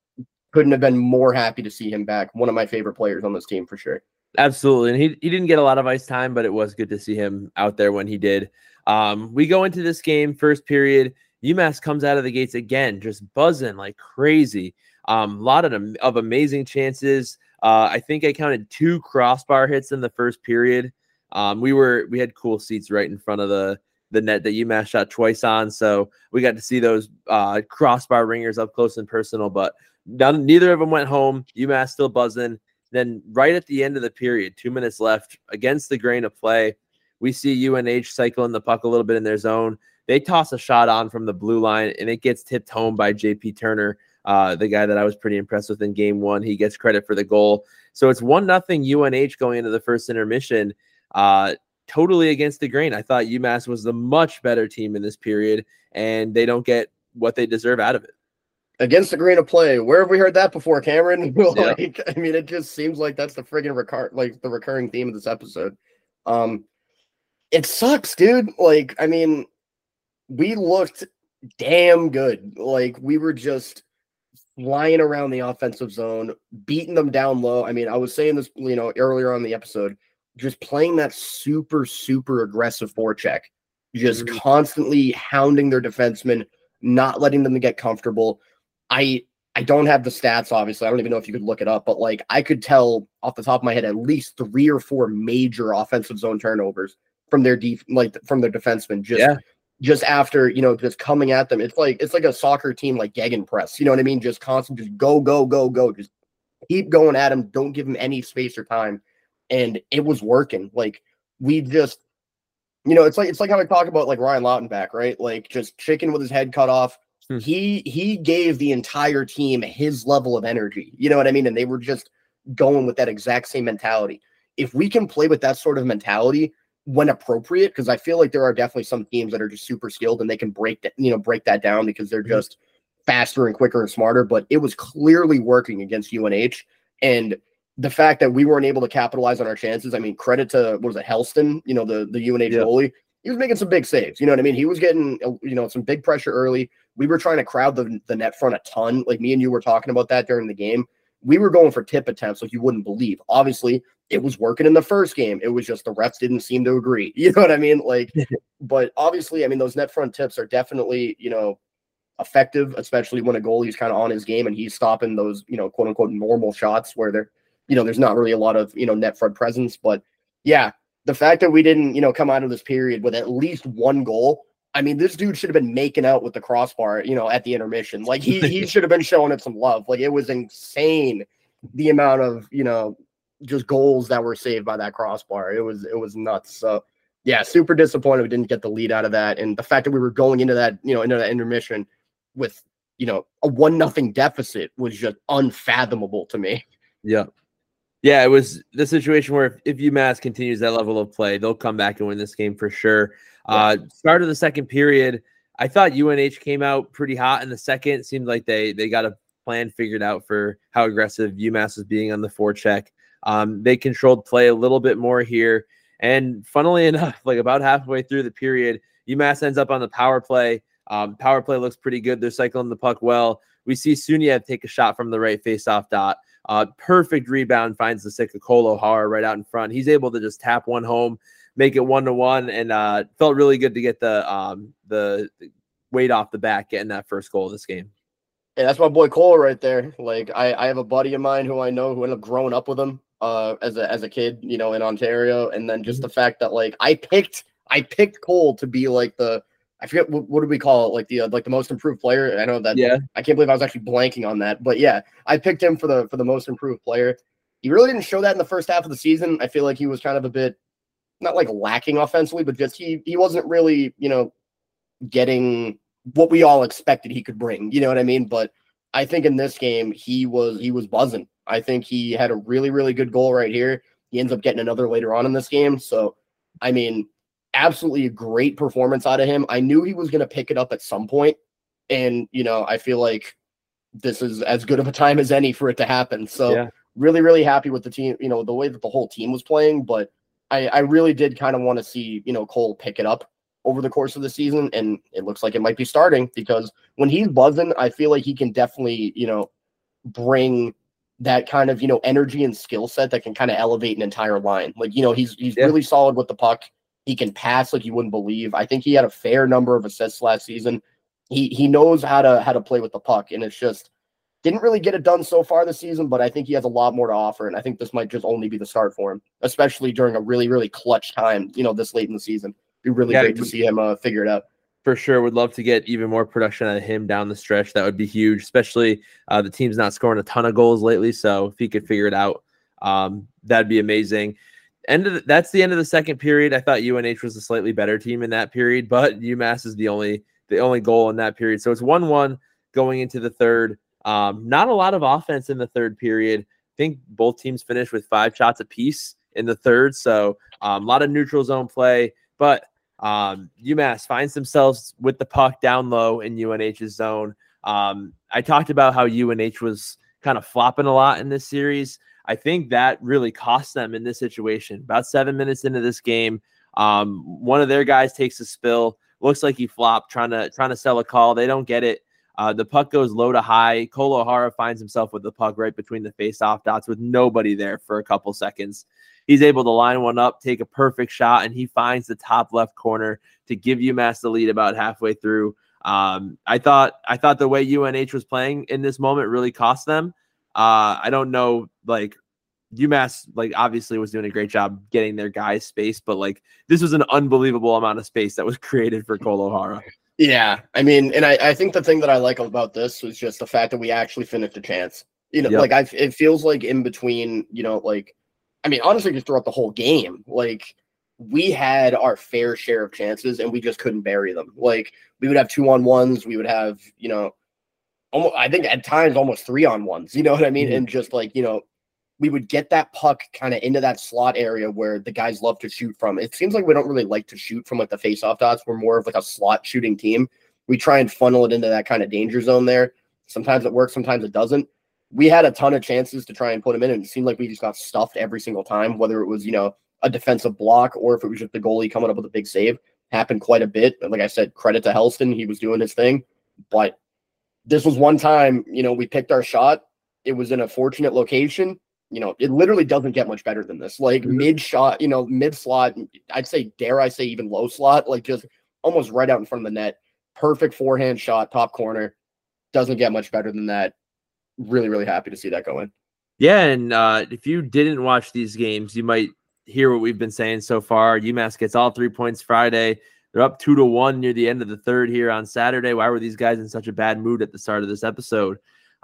couldn't have been more happy to see him back. One of my favorite players on this team for sure. Absolutely. And he, he didn't get a lot of ice time, but it was good to see him out there when he did. Um, we go into this game, first period. UMass comes out of the gates again, just buzzing like crazy. Um, a lot of, of amazing chances. Uh, I think I counted two crossbar hits in the first period. Um, we were we had cool seats right in front of the the net that UMass shot twice on, so we got to see those uh, crossbar ringers up close and personal. But none, neither of them went home. UMass still buzzing. Then right at the end of the period, two minutes left, against the grain of play, we see UNH cycling the puck a little bit in their zone. They toss a shot on from the blue line, and it gets tipped home by JP Turner, uh, the guy that I was pretty impressed with in game one. He gets credit for the goal. So it's one nothing UNH going into the first intermission. Uh, totally against the grain. I thought UMass was the much better team in this period, and they don't get what they deserve out of it. against the grain of play. Where have we heard that before, Cameron? like, yeah. I mean, it just seems like that's the friggin' recur like the recurring theme of this episode. Um, it sucks, dude. Like, I mean, we looked damn good. Like, we were just flying around the offensive zone, beating them down low. I mean, I was saying this, you know, earlier on the episode, just playing that super, super aggressive forecheck, just mm-hmm. constantly hounding their defensemen, not letting them get comfortable. I I don't have the stats, obviously. I don't even know if you could look it up, but like I could tell off the top of my head at least three or four major offensive zone turnovers from their deep like from their defensemen just yeah. just after you know just coming at them. It's like it's like a soccer team like press. You know what I mean? Just constant, just go go go go, just keep going at them. Don't give them any space or time, and it was working. Like we just. You know, it's like it's like how I talk about like Ryan Lautenbach, right? Like just chicken with his head cut off, Hmm. He he gave the entire team his level of energy. You know what I mean? And they were just going with that exact same mentality. If we can play with that sort of mentality when appropriate, because I feel like there are definitely some teams that are just super skilled and they can break that, you know, break that down because they're mm-hmm. just faster and quicker and smarter. But it was clearly working against UNH. And the fact that we weren't able to capitalize on our chances, I mean, credit to what was it, Hellsten, you know, the the UNH yeah. goalie. He was making some big saves. You know what I mean? He was getting you know some big pressure early we were trying to crowd the, the net front a ton. Like me and you were talking about that during the game. We were going for tip attempts like you wouldn't believe. Obviously, it was working in the first game. It was just the refs didn't seem to agree. You know what I mean? Like, but obviously, I mean, those net front tips are definitely, you know, effective, especially when a goalie's kind of on his game and he's stopping those, you know, quote unquote normal shots where they're, you know, there's not really a lot of, you know, net front presence. But yeah, the fact that we didn't, you know, come out of this period with at least one goal I mean, this dude should have been making out with the crossbar, you know, at the intermission. Like he he should have been showing it some love. Like it was insane the amount of, you know, just goals that were saved by that crossbar. It was it was nuts. So yeah, super disappointed we didn't get the lead out of that. And the fact that we were going into that, you know, into that intermission with, you know, a one nothing deficit was just unfathomable to me. Yeah. Yeah, it was the situation where if, if UMass continues that level of play, they'll come back and win this game for sure. Uh, start of the second period, I thought UNH came out pretty hot in the second. It seemed like they they got a plan figured out for how aggressive UMass was being on the forecheck. Um, they controlled play a little bit more here, and funnily enough, like about halfway through the period, UMass ends up on the power play. Um, power play looks pretty good. They're cycling the puck well. We see Suniev take a shot from the right face-off dot. Uh, perfect rebound finds the sick of Cole right out in front. He's able to just tap one home make it one to one, and uh, felt really good to get the um, the weight off the back getting that first goal of this game. Yeah, that's my boy Cole right there. Like I, I have a buddy of mine who I know who ended up growing up with him uh, as a as a kid, you know, in Ontario, and then just mm-hmm. the fact that like I picked I picked Cole to be like the I forget what, what do we call it like the uh, like the most improved player. I know that yeah I can't believe I was actually blanking on that, but yeah, I picked him for the for the most improved player. He really didn't show that in the first half of the season. I feel like he was kind of a bit not like lacking offensively, but just he he wasn't really, you know, getting what we all expected he could bring. You know what I mean? But I think in this game he was he was buzzing. I think he had a really really good goal right here. He ends up getting another later on in this game. So, I mean, absolutely a great performance out of him. I knew he was going to pick it up at some point, and you know, I feel like this is as good of a time as any for it to happen. So, yeah. really really happy with the team. You know, the way that the whole team was playing, but I, I really did kind of want to see, you know, Cole pick it up over the course of the season. And it looks like it might be starting because when he's buzzing, I feel like he can definitely, you know, bring that kind of, you know, energy and skill set that can kind of elevate an entire line. Like, you know, he's he's yeah. really solid with the puck. He can pass like you wouldn't believe. I think he had a fair number of assists last season. He he knows how to how to play with the puck. And it's just didn't really get it done so far this season, but I think he has a lot more to offer. And I think this might just only be the start for him, especially during a really, really clutch time, you know, this late in the season. It'd be really yeah, great to see him uh, figure it out. For sure. Would love to get even more production out of him down the stretch. That would be huge, especially uh, the team's not scoring a ton of goals lately. So if he could figure it out, um, that'd be amazing. End of the, that's the end of the second period. I thought UNH was a slightly better team in that period, but UMass is the only the only goal in that period. So it's one one going into the third. Um, not a lot of offense in the third period. I think both teams finished with five shots apiece in the third. So um, a lot of neutral zone play. But Um, UMass finds themselves with the puck down low in UNH's zone. Um, I talked about how UNH was kind of flopping a lot in this series. I think that really cost them in this situation. About seven minutes into this game, um, one of their guys takes a spill. Looks like he flopped, trying to trying to sell a call. They don't get it. Uh, the puck goes low to high. Cole O'Hara finds himself with the puck right between the face-off dots with nobody there for a couple seconds. He's able to line one up, take a perfect shot, and he finds the top left corner to give UMass the lead about halfway through. Um, I thought I thought the way UNH was playing in this moment really cost them. Uh, I don't know, like UMass, like obviously was doing a great job getting their guys space, but like this was an unbelievable amount of space that was created for Cole O'Hara. Yeah, I mean, and I, I think the thing that I like about this was just the fact that we actually finished a chance. You know, yep. like I, it feels like in between, you know, like, I mean, honestly, just throughout the whole game, like we had our fair share of chances and we just couldn't bury them. Like we would have two on ones, we would have, you know, almost, I think at times almost three on ones. You know what I mean? Mm-hmm. And just like you know, we would get that puck kind of into that slot area where the guys love to shoot from. It seems like we don't really like to shoot from like the face-off dots. We're more of like a slot shooting team. We try and funnel it into that kind of danger zone there. Sometimes it works, sometimes it doesn't. We had a ton of chances to try and put them in, and it seemed like we just got stuffed every single time, whether it was, you know, a defensive block or if it was just the goalie coming up with a big save. Happened quite a bit. Like I said, credit to Hellsten. He was doing his thing. But this was one time, you know, we picked our shot. It was in a fortunate location you know, it literally doesn't get much better than this. Like mm-hmm. mid shot, you know, mid slot, I'd say, dare I say, even low slot, like just almost right out in front of the net. Perfect forehand shot, top corner. Doesn't get much better than that. Really, really happy to see that go in. Yeah. And uh, if you didn't watch these games, you might hear what we've been saying so far. UMass gets all three points Friday. They're up two to one near the end of the third here on Saturday. Why were these guys in such a bad mood at the start of this episode?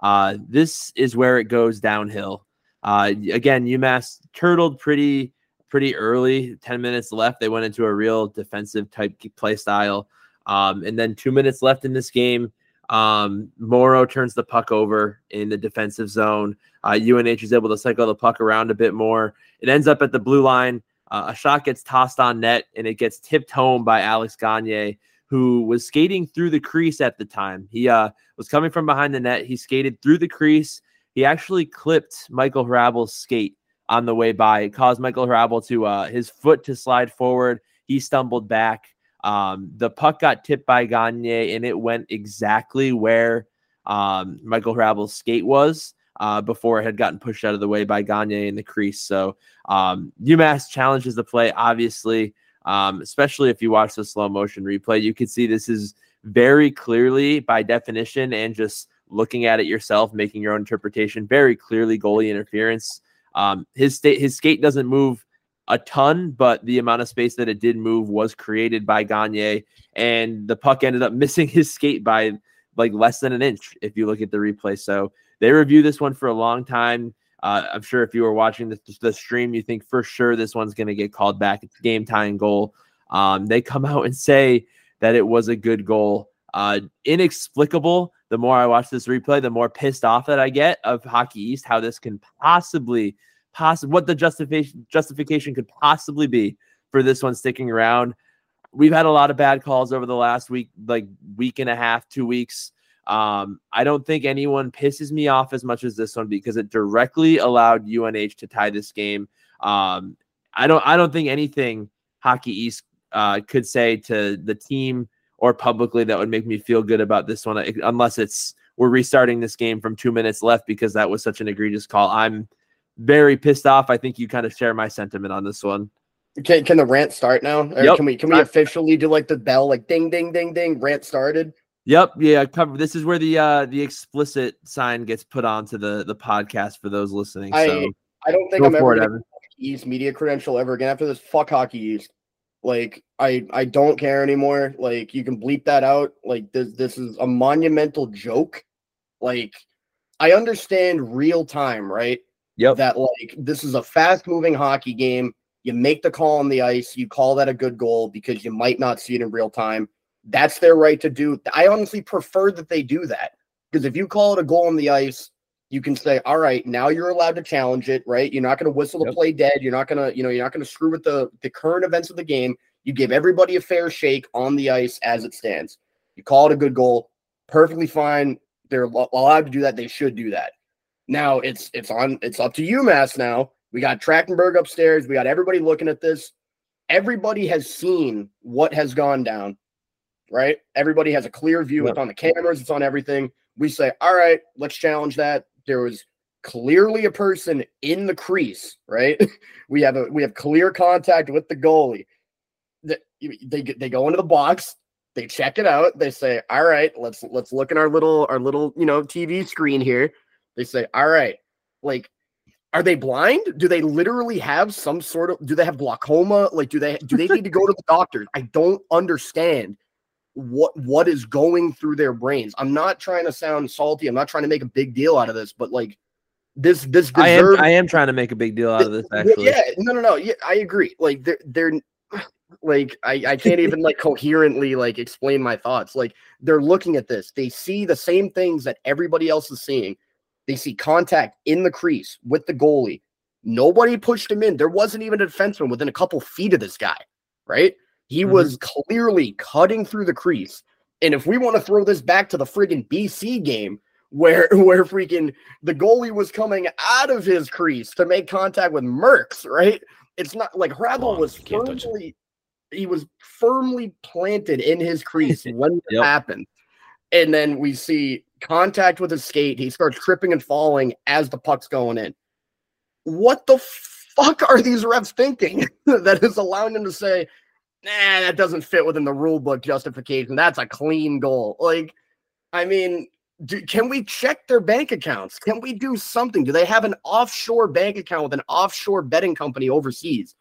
Uh, this is where it goes downhill. Uh, again, UMass turtled pretty pretty early. Ten minutes left, they went into a real defensive type play style. Um, and then two minutes left in this game, um, Morrow turns the puck over in the defensive zone. Uh, UNH is able to cycle the puck around a bit more. It ends up at the blue line. Uh, a shot gets tossed on net and it gets tipped home by Alex Gagne, who was skating through the crease at the time. He uh, was coming from behind the net. He skated through the crease he actually clipped Michael Hrabal's skate on the way by. It caused Michael Hrabel to uh, his foot to slide forward. He stumbled back. Um, the puck got tipped by Gagne, and it went exactly where um, Michael Hrabal's skate was uh, before it had gotten pushed out of the way by Gagne in the crease. So um, UMass challenges the play, obviously, um, especially if you watch the slow motion replay. You can see this is very clearly, by definition, and just looking at it yourself, making your own interpretation. Very clearly goalie interference. Um, his state his skate doesn't move a ton, but the amount of space that it did move was created by Gagne, and the puck ended up missing his skate by like less than an inch if you look at the replay. So they review this one for a long time. Uh, I'm sure if you were watching the, the stream, you think for sure this one's going to get called back. It's game tying goal. Um, they come out and say that it was a good goal. Uh, inexplicable the more I watch this replay, the more pissed off that I get of Hockey East, how this can possibly, possibly, what the justification justification could possibly be for this one sticking around. We've had a lot of bad calls over the last week, like week and a half, two weeks. Um, I don't think anyone pisses me off as much as this one because it directly allowed UNH to tie this game. Um, I don't, I don't think anything Hockey East uh, could say to the team or publicly that would make me feel good about this one, unless it's we're restarting this game from two minutes left because that was such an egregious call. I'm very pissed off. I think you kind of share my sentiment on this one. Can, can the rant start now? Or yep. can we can we officially do like the bell like ding ding ding ding rant started? Yep, yeah, cover. This is where the uh the explicit sign gets put onto the the podcast for those listening. I so I don't think I'm ever East media credential ever again after this. Fuck hockey East. Like I I don't care anymore. Like you can bleep that out. Like this this is a monumental joke. Like I understand real time, right? Yep. That like this is a fast moving hockey game. You make the call on the ice, you call that a good goal because you might not see it in real time. That's their right to do. I honestly prefer that they do that because if you call it a goal on the ice, you can say, all right, now you're allowed to challenge it, right? You're not going to whistle the play dead. You're not going to, you know, you're not going to screw with the the current events of the game. You give everybody a fair shake on the ice as it stands. You call it a good goal, perfectly fine. They're allowed to do that. They should do that. Now it's it's on it's up to UMass now. We got Trachtenberg upstairs. We got everybody looking at this. Everybody has seen what has gone down, right? Everybody has a clear view. Yep. It's on the cameras, it's on everything. We say, all right, let's challenge that. There was clearly a person in the crease, right? we have a we have clear contact with the goalie. They, they they go into the box, they check it out, they say, "All right, let's let's look in our little our little, you know, TV screen here." They say, "All right, like are they blind? Do they literally have some sort of do they have glaucoma? Like do they do they need to go to the doctor? I don't understand what what is going through their brains. I'm not trying to sound salty. I'm not trying to make a big deal out of this, but like this this deserves, I am I am trying to make a big deal out of this actually. Yeah, no no no. Yeah, I agree. Like they're they're like I, I can't even like coherently like explain my thoughts. Like they're looking at this, they see the same things that everybody else is seeing. They see contact in the crease with the goalie. Nobody pushed him in. There wasn't even a defenseman within a couple feet of this guy, right? He mm-hmm. was clearly cutting through the crease. And if we want to throw this back to the friggin' BC game, where where freaking the goalie was coming out of his crease to make contact with Merckx, right? It's not like Hrabal was firmly he was firmly planted in his crease when it yep. happened. And then we see contact with his skate. He starts tripping and falling as the puck's going in. What the fuck are these refs thinking that is allowing them to say, nah, that doesn't fit within the rule book justification. That's a clean goal. Like, I mean, do, can we check their bank accounts? Can we do something? Do they have an offshore bank account with an offshore betting company overseas?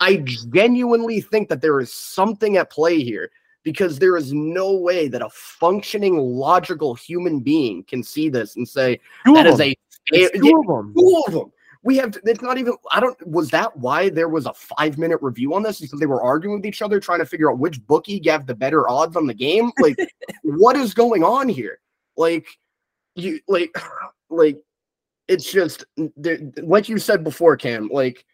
I genuinely think that there is something at play here because there is no way that a functioning, logical human being can see this and say that is a two of them. Two of them. We have. It's not even. I don't. Was that why there was a five minute review on this? Because they were arguing with each other, trying to figure out which bookie gave the better odds on the game. Like, what is going on here? Like, you like, like, it's just like you said before, Cam. Like,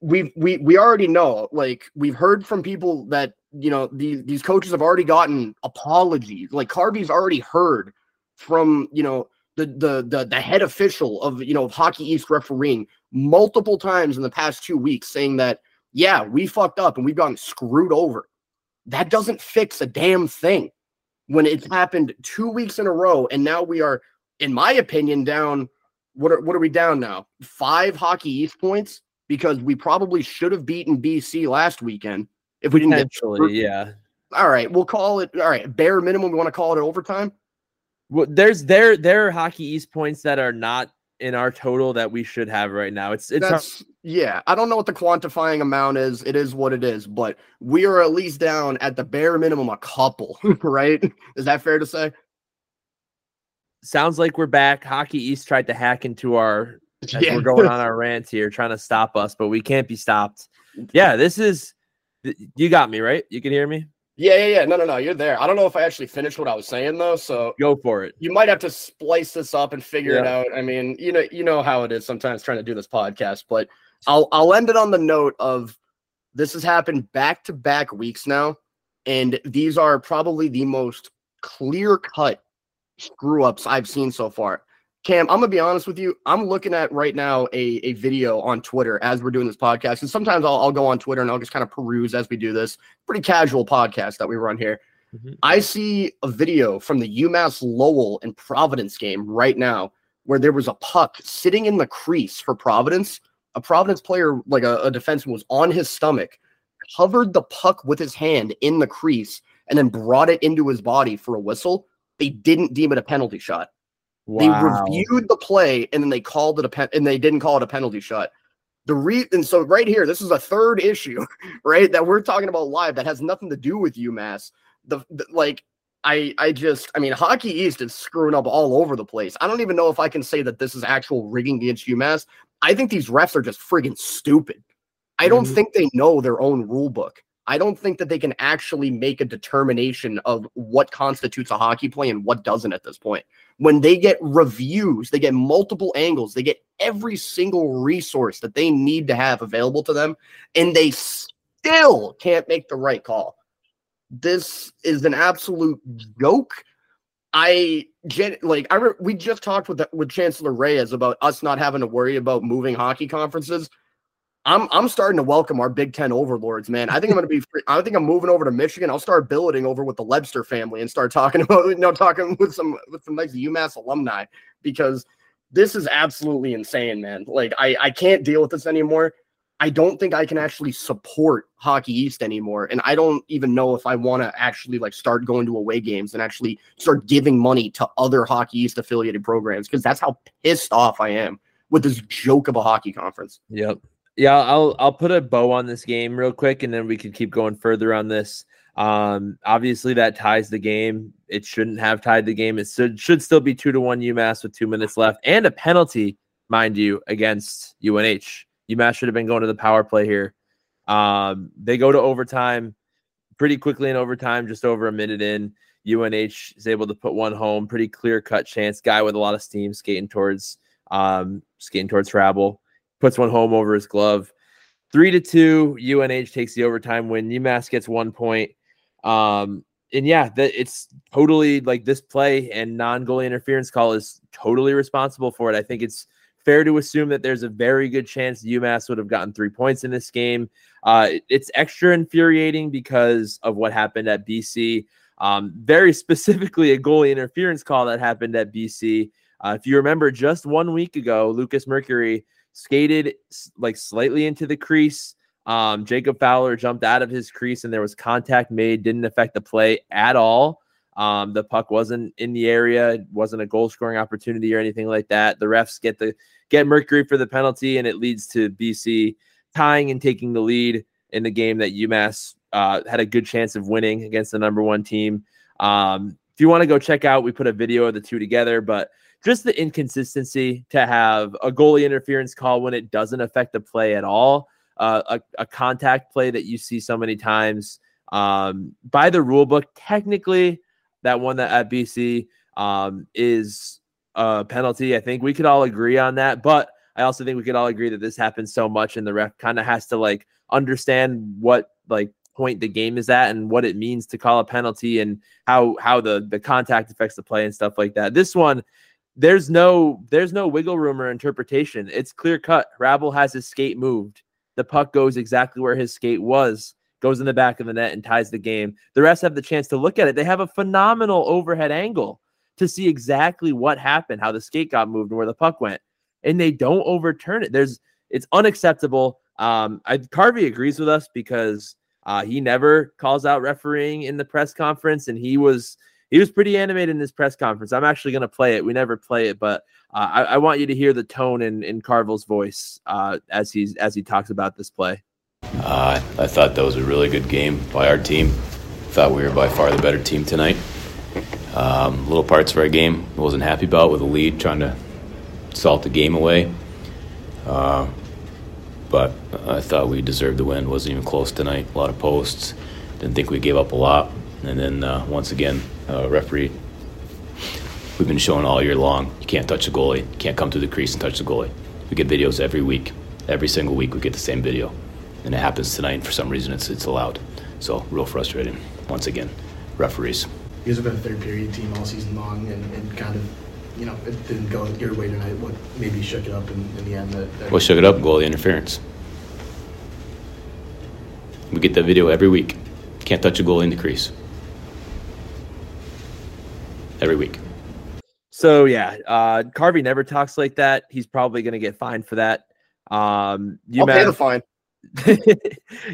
we we we already know. Like, we've heard from people that you know these these coaches have already gotten apologies. Like Carby's already heard from you know the the the the head official of you know Hockey East refereeing multiple times in the past two weeks, saying that yeah we fucked up and we've gotten screwed over. That doesn't fix a damn thing when it's happened two weeks in a row, and now we are, in my opinion, down. What are what are we down now? Five Hockey East points because we probably should have beaten BC last weekend if we didn't get yeah. All right, we'll call it. All right, bare minimum. We want to call it overtime. Well, there's there there are hockey east points that are not in our total that we should have right now. It's it's That's, yeah. I don't know what the quantifying amount is. It is what it is, but we are at least down at the bare minimum a couple, right? Is that fair to say? Sounds like we're back. Hockey East tried to hack into our yeah. we're going on our rants here, trying to stop us, but we can't be stopped. Yeah, this is you got me right. You can hear me. Yeah, yeah, yeah. No, no, no. You're there. I don't know if I actually finished what I was saying though. So go for it. You might have to splice this up and figure yeah. it out. I mean, you know, you know how it is sometimes trying to do this podcast, but I'll I'll end it on the note of this has happened back to back weeks now, and these are probably the most clear cut screw ups I've seen so far. Cam, I'm gonna be honest with you. I'm looking at right now a, a video on Twitter as we're doing this podcast. And sometimes I'll, I'll go on Twitter and I'll just kind of peruse as we do this. Pretty casual podcast that we run here. Mm-hmm. I see a video from the UMass Lowell and Providence game right now where there was a puck sitting in the crease for Providence. A Providence player, like a, a defenseman, was on his stomach, covered the puck with his hand in the crease, and then brought it into his body for a whistle. They didn't deem it a penalty shot. Wow. They reviewed the play and then they called it a pen and they didn't call it a penalty shot. The re and so right here, this is a third issue, right? That we're talking about live that has nothing to do with UMass. The, the like I I just I mean Hockey East is screwing up all over the place. I don't even know if I can say that this is actual rigging against UMass. I think these refs are just friggin' stupid. I don't mm-hmm. think they know their own rule book. I don't think that they can actually make a determination of what constitutes a hockey play and what doesn't at this point. When they get reviews, they get multiple angles, they get every single resource that they need to have available to them, and they still can't make the right call. This is an absolute joke. I like I re- we just talked with with Chancellor Reyes about us not having to worry about moving hockey conferences. I'm I'm starting to welcome our Big Ten overlords, man. I think I'm gonna be. Free- I think I'm moving over to Michigan. I'll start billeting over with the Lebster family and start talking about you know talking with some with some nice UMass alumni because this is absolutely insane, man. Like I I can't deal with this anymore. I don't think I can actually support Hockey East anymore, and I don't even know if I want to actually like start going to away games and actually start giving money to other Hockey East affiliated programs because that's how pissed off I am with this joke of a hockey conference. Yep. Yeah, I'll I'll put a bow on this game real quick, and then we can keep going further on this. Um, obviously that ties the game. It shouldn't have tied the game. It should should still be two to one UMass with two minutes left, and a penalty, mind you, against UNH. UMass should have been going to the power play here. Um, they go to overtime pretty quickly in overtime, just over a minute in. UNH is able to put one home, pretty clear cut chance. Guy with a lot of steam skating towards um skating towards Hrabal puts one home over his glove. Three to two, UNH takes the overtime win. UMass gets one point. Um, and yeah, that it's totally like this play and non-goalie interference call is totally responsible for it. I think it's fair to assume that there's a very good chance UMass would have gotten three points in this game. Uh, it's extra infuriating because of what happened at BC. Um, very specifically, a goalie interference call that happened at BC. Uh, if you remember, just one week ago, Lucas Mercuri skated like slightly into the crease. Um, Jacob Fowler jumped out of his crease and there was contact made, didn't affect the play at all. Um, the puck wasn't in the area, it wasn't a goal scoring opportunity or anything like that. The refs get the get Mercuri for the penalty, and it leads to BC tying and taking the lead in the game that UMass uh, had a good chance of winning against the number one team. Um, if you want to go check out, we put a video of the two together, but just the inconsistency to have a goalie interference call when it doesn't affect the play at all, uh, a, a, contact play that you see so many times. Um, by the rule book, technically, that one that at BC um, is a penalty. I think we could all agree on that, but I also think we could all agree that this happens so much, and the ref kind of has to like understand what like point the game is at and what it means to call a penalty and how how the the contact affects the play and stuff like that. This one there's no there's no wiggle room or interpretation. It's clear cut. Hrabal has his skate moved. The puck goes exactly where his skate was, goes in the back of the net and ties the game. The rest have the chance to look at it. They have a phenomenal overhead angle to see exactly what happened, how the skate got moved and where the puck went. And they don't overturn it. There's it's unacceptable. Um, I Carvey agrees with us because uh, he never calls out refereeing in the press conference, and he was he was pretty animated in this press conference. I'm actually going to play it. We never play it, but uh, I, I, want you to hear the tone in, in Carvel's voice uh, as he's as he talks about this play. Uh, I thought that was a really good game by our team. Thought we were by far the better team tonight. Um, little parts of our game wasn't happy about with a lead, trying to salt the game away. But I thought we deserved the win. wasn't even close tonight. A lot of posts. Didn't think we gave up a lot. And then uh, once again, uh, referee, we've been showing all year long you can't touch the goalie, you can't come to the crease and touch the goalie. We get videos every week. Every single week we get the same video. And it happens tonight, and for some reason it's, it's allowed. So, real frustrating. Once again, referees. You guys have been a third period team all season long, and, and kind of, you know, it didn't go your way tonight. What maybe shook it up in, in the end? That, that what shook it up? Goalie interference. We get that video every week. Can't touch a goalie in the crease every week. So yeah, uh, Carvey never talks like that. He's probably going to get fined for that. Um, UMass, I'll pay the fine.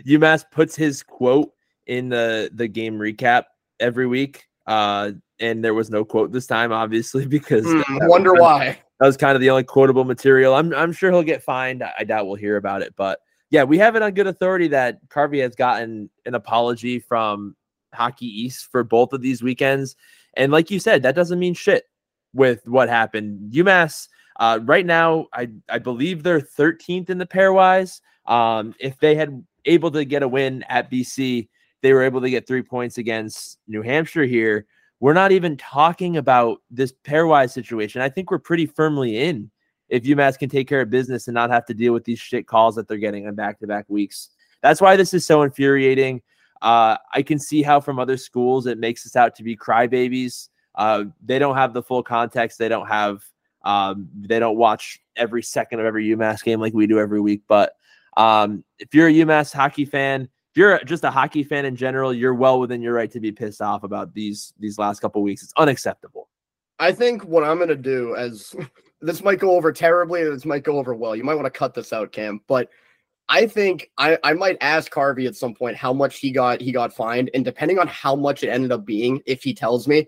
UMass puts his quote in the the game recap every week, uh, and there was no quote this time, obviously, because mm, wonder was, why. That was kind of the only quotable material. I'm I'm sure he'll get fined. I doubt we'll hear about it, but yeah, we have it on good authority that Carvey has gotten an apology from Hockey East for both of these weekends. And like you said, that doesn't mean shit with what happened. UMass uh, right now, I I believe they're 13th in the pairwise. Um, if they had able to get a win at BC, they were able to get three points against New Hampshire here. We're not even talking about this pairwise situation. I think we're pretty firmly in if UMass can take care of business and not have to deal with these shit calls that they're getting on back to back weeks. that's why this is so infuriating. Uh, I can see how from other schools it makes us out to be crybabies. Uh, they don't have the full context. They don't have. Um, they don't watch every second of every UMass game like we do every week. But um, if you're a UMass hockey fan, if you're just a hockey fan in general, you're well within your right to be pissed off about these these last couple weeks. It's unacceptable. I think what I'm gonna do as this might go over terribly, this might go over well. You might want to cut this out, Cam, but I think I, I might ask Harvey at some point how much he got he got fined, and depending on how much it ended up being, if he tells me,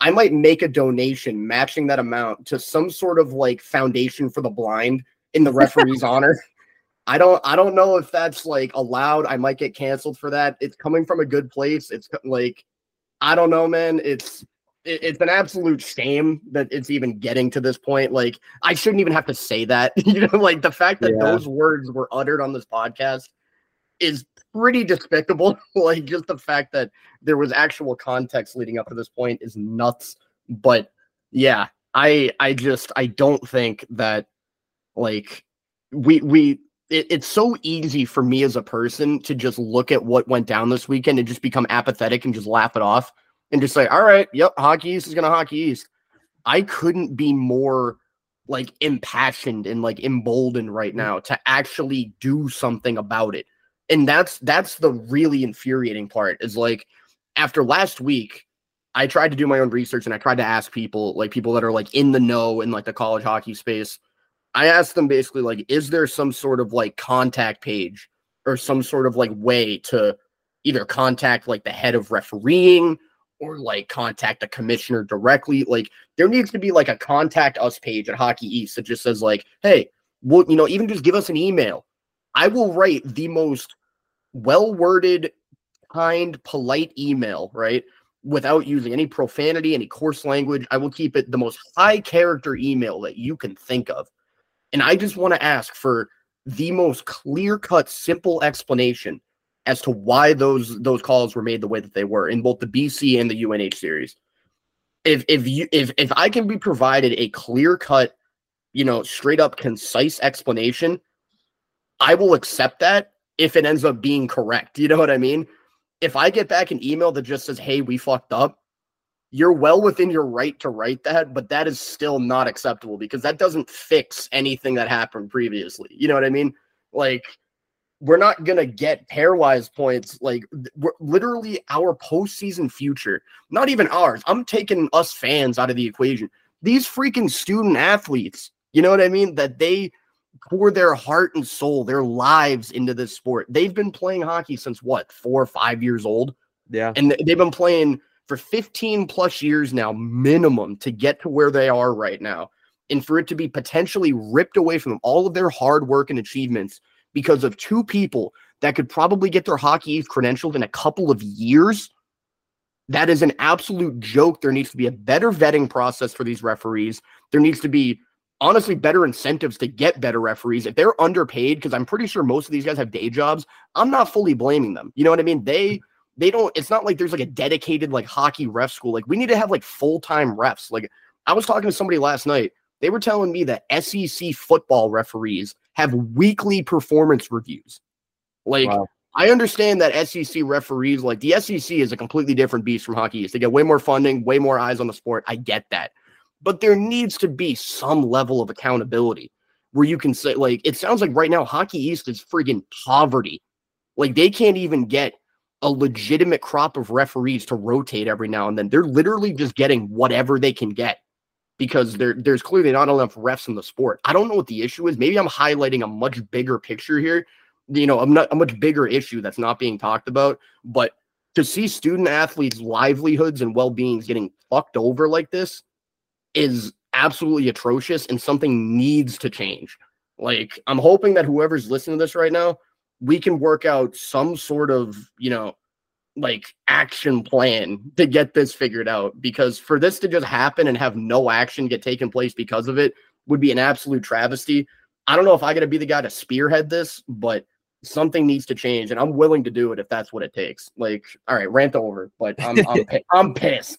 I might make a donation matching that amount to some sort of like foundation for the blind in the referee's honor. I don't I don't know if that's like allowed. I might get canceled for that. It's coming from a good place. It's like I don't know, man. It's it's an absolute shame that it's even getting to this point. Like, I shouldn't even have to say that. you know, like the fact that yeah. those words were uttered on this podcast is pretty despicable. like, just the fact that there was actual context leading up to this point is nuts. But yeah, I I just I don't think that like we we it, it's so easy for me as a person to just look at what went down this weekend and just become apathetic and just laugh it off and just say, all right, yep, Hockey East is going to Hockey East. I couldn't be more like impassioned and like emboldened right now to actually do something about it. And that's that's the really infuriating part is like after last week, I tried to do my own research and I tried to ask people, like people that are like in the know in like the college hockey space. I asked them basically like, is there some sort of like contact page or some sort of like way to either contact like the head of refereeing or like contact the commissioner directly. Like there needs to be like a contact us page at Hockey East that just says like, hey, well, you know, even just give us an email. I will write the most well worded, kind, polite email, right? Without using any profanity, any coarse language. I will keep it the most high character email that you can think of. And I just want to ask for the most clear cut, simple explanation as to why those those calls were made the way that they were in both the BC and the UNH series. If if you if if I can be provided a clear cut, you know, straight up concise explanation, I will accept that if it ends up being correct. You know what I mean? If I get back an email that just says, "Hey, we fucked up," you're well within your right to write that, but that is still not acceptable because that doesn't fix anything that happened previously. You know what I mean? Like we're not gonna get pairwise points. Like literally our postseason future, not even ours. I'm taking us fans out of the equation. These freaking student athletes, you know what I mean? That they pour their heart and soul, their lives into this sport. They've been playing hockey since what, four or five years old? Yeah. And they've been playing for 15 plus years now, minimum, to get to where they are right now. And for it to be potentially ripped away from all of their hard work and achievements because of two people that could probably get their hockey credentialed in a couple of years. That is an absolute joke. There needs to be a better vetting process for these referees. There needs to be honestly better incentives to get better referees. If they're underpaid, because I'm pretty sure most of these guys have day jobs, I'm not fully blaming them. You know what I mean? They mm. They don't, it's not like there's like a dedicated like hockey ref school. Like we need to have like full-time refs. Like I was talking to somebody last night. They were telling me that SEC football referees have weekly performance reviews. Like, wow. I understand that SEC referees, like the SEC is a completely different beast from hockey. East. They get way more funding, way more eyes on the sport. I get that. But there needs to be some level of accountability where you can say, like, it sounds like right now Hockey East is friggin' poverty. Like, they can't even get a legitimate crop of referees to rotate every now and then. They're literally just getting whatever they can get because there, there's clearly not enough refs in the sport. I don't know what the issue is. Maybe I'm highlighting a much bigger picture here. You know, I'm not a much bigger issue that's not being talked about. But to see student athletes' livelihoods and well beings getting fucked over like this is absolutely atrocious and something needs to change. Like, I'm hoping that whoever's listening to this right now, we can work out some sort of, you know, like action plan to get this figured out because for this to just happen and have no action get taken place because of it would be an absolute travesty. I don't know if I got to be the guy to spearhead this, but something needs to change and I'm willing to do it if that's what it takes. Like, all right, rant over, but I'm I'm, I'm pissed.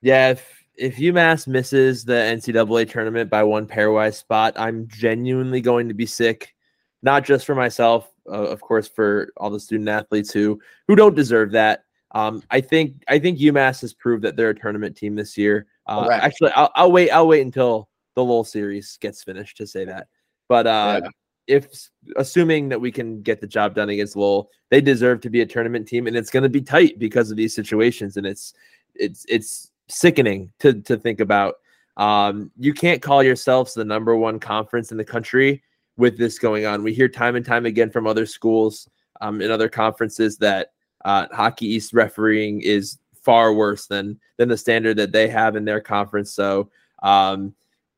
Yeah, if if UMass misses the NCAA tournament by one pairwise spot, I'm genuinely going to be sick, not just for myself, uh, of course, for all the student athletes who who don't deserve that. Um, I think I think UMass has proved that they're a tournament team this year. Uh, actually, I'll, I'll wait. I'll wait until the Lowell series gets finished to say that. But uh, yeah. if assuming that we can get the job done against Lowell, they deserve to be a tournament team, and it's going to be tight because of these situations, and it's it's it's sickening to to think about. Um, you can't call yourselves the number one conference in the country with this going on. We hear time and time again from other schools um, in other conferences that uh, Hockey East refereeing is far worse than than the standard that they have in their conference. So um,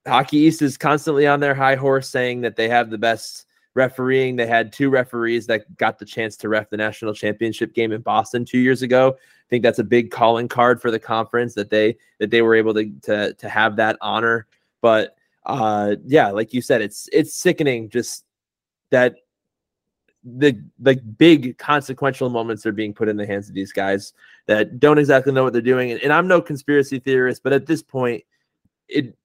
Hockey East is constantly on their high horse, saying that they have the best refereeing. They had two referees that got the chance to ref the national championship game in Boston two years ago. I think that's a big calling card for the conference that they that they were able to to, to have that honor. But uh, yeah, like you said, it's it's sickening just that the the big consequential moments are being put in the hands of these guys that don't exactly know what they're doing. And, and I'm no conspiracy theorist, but at this point, it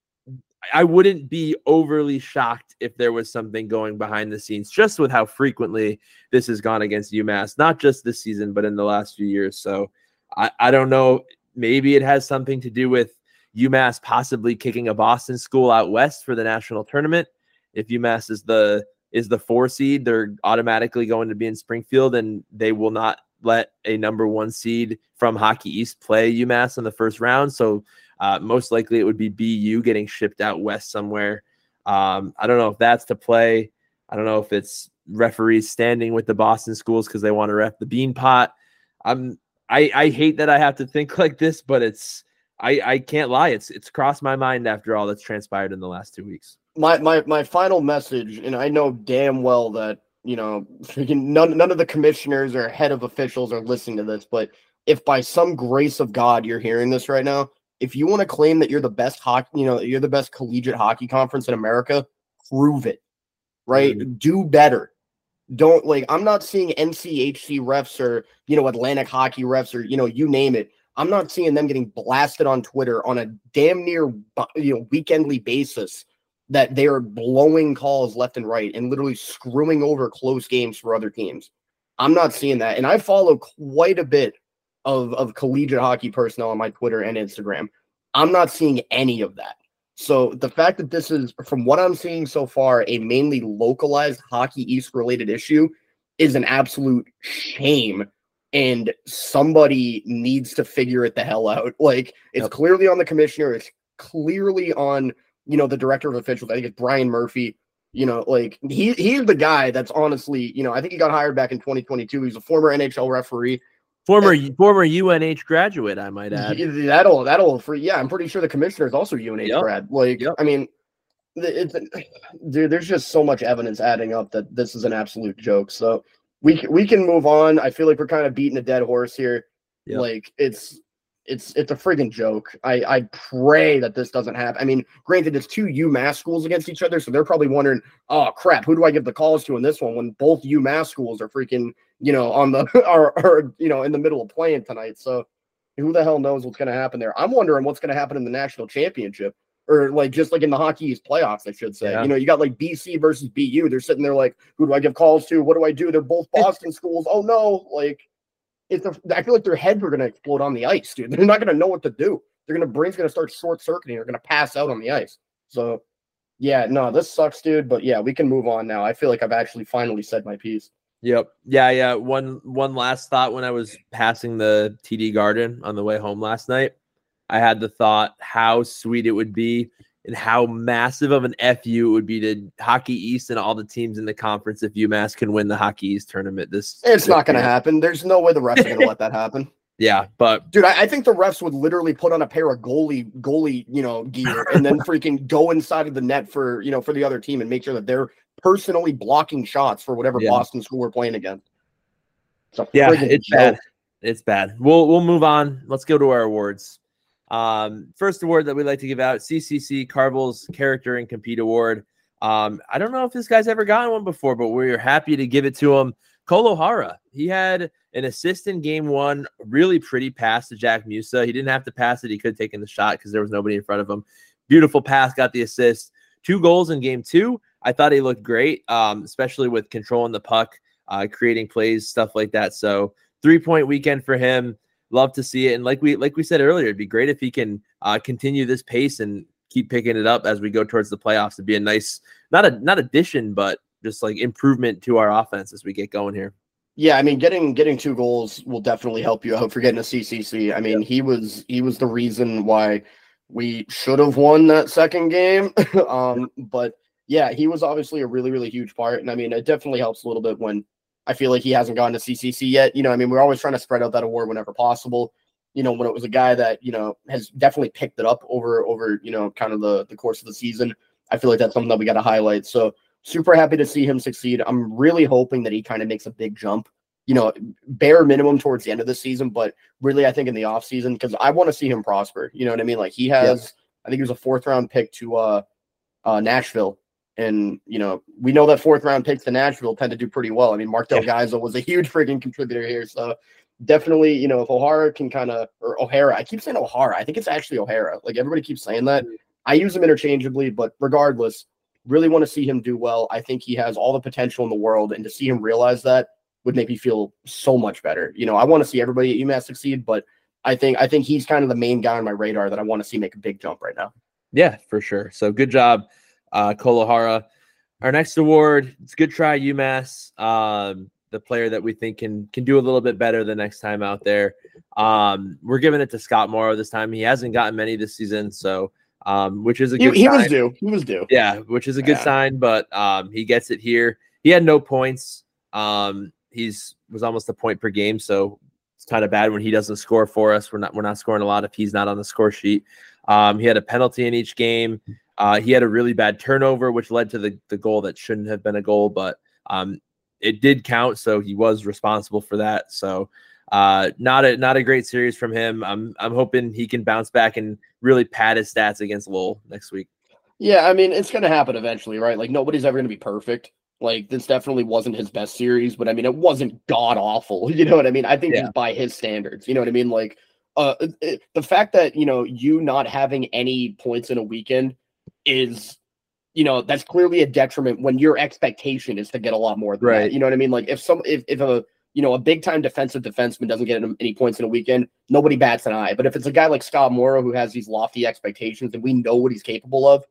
I wouldn't be overly shocked if there was something going behind the scenes, just with how frequently this has gone against UMass, not just this season, but in the last few years. So I, I don't know. Maybe it has something to do with UMass possibly kicking a Boston school out west for the national tournament. If UMass is the is the four seed, they're automatically going to be in Springfield, and they will not let a number one seed from Hockey East play UMass in the first round. So uh, most likely it would be BU getting shipped out west somewhere. Um, I don't know if that's to play. I don't know if it's referees standing with the Boston schools because they want to ref the Beanpot. I'm I, I hate that I have to think like this, but it's I, I can't lie. It's it's crossed my mind after all that's transpired in the last two weeks. My my my final message, and I know damn well that you know none none of the commissioners or head of officials are listening to this, but if by some grace of God you're hearing this right now, if you want to claim that you're the best hockey, you know, you're the best collegiate hockey conference in America, prove it. Right? Mm-hmm. Do better. Don't like I'm not seeing NCHC refs or, you know, Atlantic hockey refs or, you know, you name it. I'm not seeing them getting blasted on Twitter on a damn near you know weekendly basis that they are blowing calls left and right and literally screwing over close games for other teams. I'm not seeing that. And I follow quite a bit of, of collegiate hockey personnel on my Twitter and Instagram. I'm not seeing any of that. So the fact that this is, from what I'm seeing so far, a mainly localized Hockey East related issue is an absolute shame. And somebody needs to figure it the hell out. Like it's yep. clearly on the commissioner. It's clearly on, you know, the director of officials. I think it's Brian Murphy. You know, like he he's the guy that's honestly, you know, I think he got hired back in 2022. He's a former NHL referee. Former former UNH graduate, I might add. That'll that'll for yeah. I'm pretty sure the commissioner is also UNH yep. grad. Like, yep. I mean, it's dude. There's just so much evidence adding up that this is an absolute joke. So we we can move on. I feel like we're kind of beating a dead horse here. Yep. Like it's it's it's a friggin' joke. I I pray that this doesn't happen. I mean, granted, it's two UMass schools against each other, so they're probably wondering, oh crap, who do I give the calls to in this one when both UMass schools are freaking, you know, on the are, are you know in the middle of playing tonight. So who the hell knows what's gonna happen there? I'm wondering what's gonna happen in the national championship. Or like just like in the hockey East playoffs, I should say. Yeah. You know, you got like BC versus BU. They're sitting there like, who do I give calls to? What do I do? They're both Boston schools. Oh no, like it's a, I feel like their heads are going to explode on the ice, dude. They're not going to know what to do. They're going to brain's going to start short circuiting. They're going to pass out on the ice. So, yeah, no, this sucks, dude. But yeah, we can move on now. I feel like I've actually finally said my piece. Yep. Yeah, yeah. One one last thought when I was passing the TD Garden on the way home last night, I had the thought how sweet it would be and how massive of an FU it would be to Hockey East and all the teams in the conference if UMass can win the Hockey East tournament. This it's not going to happen. There's no way the refs are going to let that happen. Yeah, but dude, I, I, think the refs would literally put on a pair of goalie goalie you know gear and then freaking go inside of the net for you know for the other team and make sure that they're personally blocking shots for whatever yeah. Boston school we're playing against. yeah, it's joke. bad. It's bad. We'll we'll move on. Let's go to our awards. Um, first award that we like to give out CCC Carvel's Character and Compete Award. Um, I don't know if this guy's ever gotten one before, but we're happy to give it to him. Cole O'Hara, he had an assist in game one, really pretty pass to Jack Musa. He didn't have to pass it, he could have taken the shot because there was nobody in front of him. Beautiful pass, got the assist. Two goals in game two. I thought he looked great, um, especially with controlling the puck. uh, creating plays, stuff like that. So three point weekend for him. Love to see it. And like we like we said earlier, it'd be great if he can uh, continue this pace and keep picking it up as we go towards the playoffs. It'd be a nice, not a not addition, but just like improvement to our offense as we get going here. Yeah, I mean, getting getting two goals will definitely help you out for getting a CCC. I mean, yeah. he was he was the reason why we should have won that second game. um, but yeah, he was obviously a really really huge part, and I mean, it definitely helps a little bit when I feel like he hasn't gone to CCC yet. You know, I mean, we're always trying to spread out that award whenever possible. You know, when it was a guy that you know has definitely picked it up over over you know kind of the the course of the season. I feel like that's something that we got to highlight. So super happy to see him succeed. I'm really hoping that he kind of makes a big jump. You know, bare minimum towards the end of the season, but really, I think in the off season because I want to see him prosper. You know what I mean? Like he has, I think he was a fourth round pick to uh, uh Nashville and you know, we know that fourth round picks to Nashville tend to do pretty well. I mean, Mark Del yeah. was a huge freaking contributor here. So definitely, you know, if O'Hara can kind of or O'Hara, I keep saying O'Hara. I think it's actually O'Hara. Like everybody keeps saying that. Mm-hmm. I use them interchangeably, but regardless, really want to see him do well. I think he has all the potential in the world, and to see him realize that would make me feel so much better. You know, I want to see everybody at UMass succeed, but I think I think he's kind of the main guy on my radar that I want to see make a big jump right now. Yeah, for sure. So good job uh, Cole O'Hara. Our next award, it's good try UMass. Um, the player that we think can can do a little bit better the next time out there. Um, we're giving it to Scott Morrow this time. He hasn't gotten many this season, so um, which is a good. He, he was due. He was due. Yeah, which is a good yeah. sign. But um, he gets it here. He had no points. Um, he's was almost a point per game, so it's kind of bad when he doesn't score for us. We're not we're not scoring a lot if he's not on the score sheet. Um, he had a penalty in each game. Uh, he had a really bad turnover, which led to the, the goal that shouldn't have been a goal, but um, it did count, so he was responsible for that. So uh, not a not a great series from him. I'm I'm hoping he can bounce back and really pad his stats against Lowell next week. Yeah, I mean it's gonna happen eventually, right? Like nobody's ever gonna be perfect. Like this definitely wasn't his best series, but I mean it wasn't god awful. You know what I mean? I think yeah. by his standards. You know what I mean? Like uh, the fact that you know you not having any points in a weekend is you know that's clearly a detriment when your expectation is to get a lot more than right. that. You know what I mean? Like if some if, if a you know a big time defensive defenseman doesn't get any points in a weekend, nobody bats an eye. But if it's a guy like Scott Morrow who has these lofty expectations and we know what he's capable of,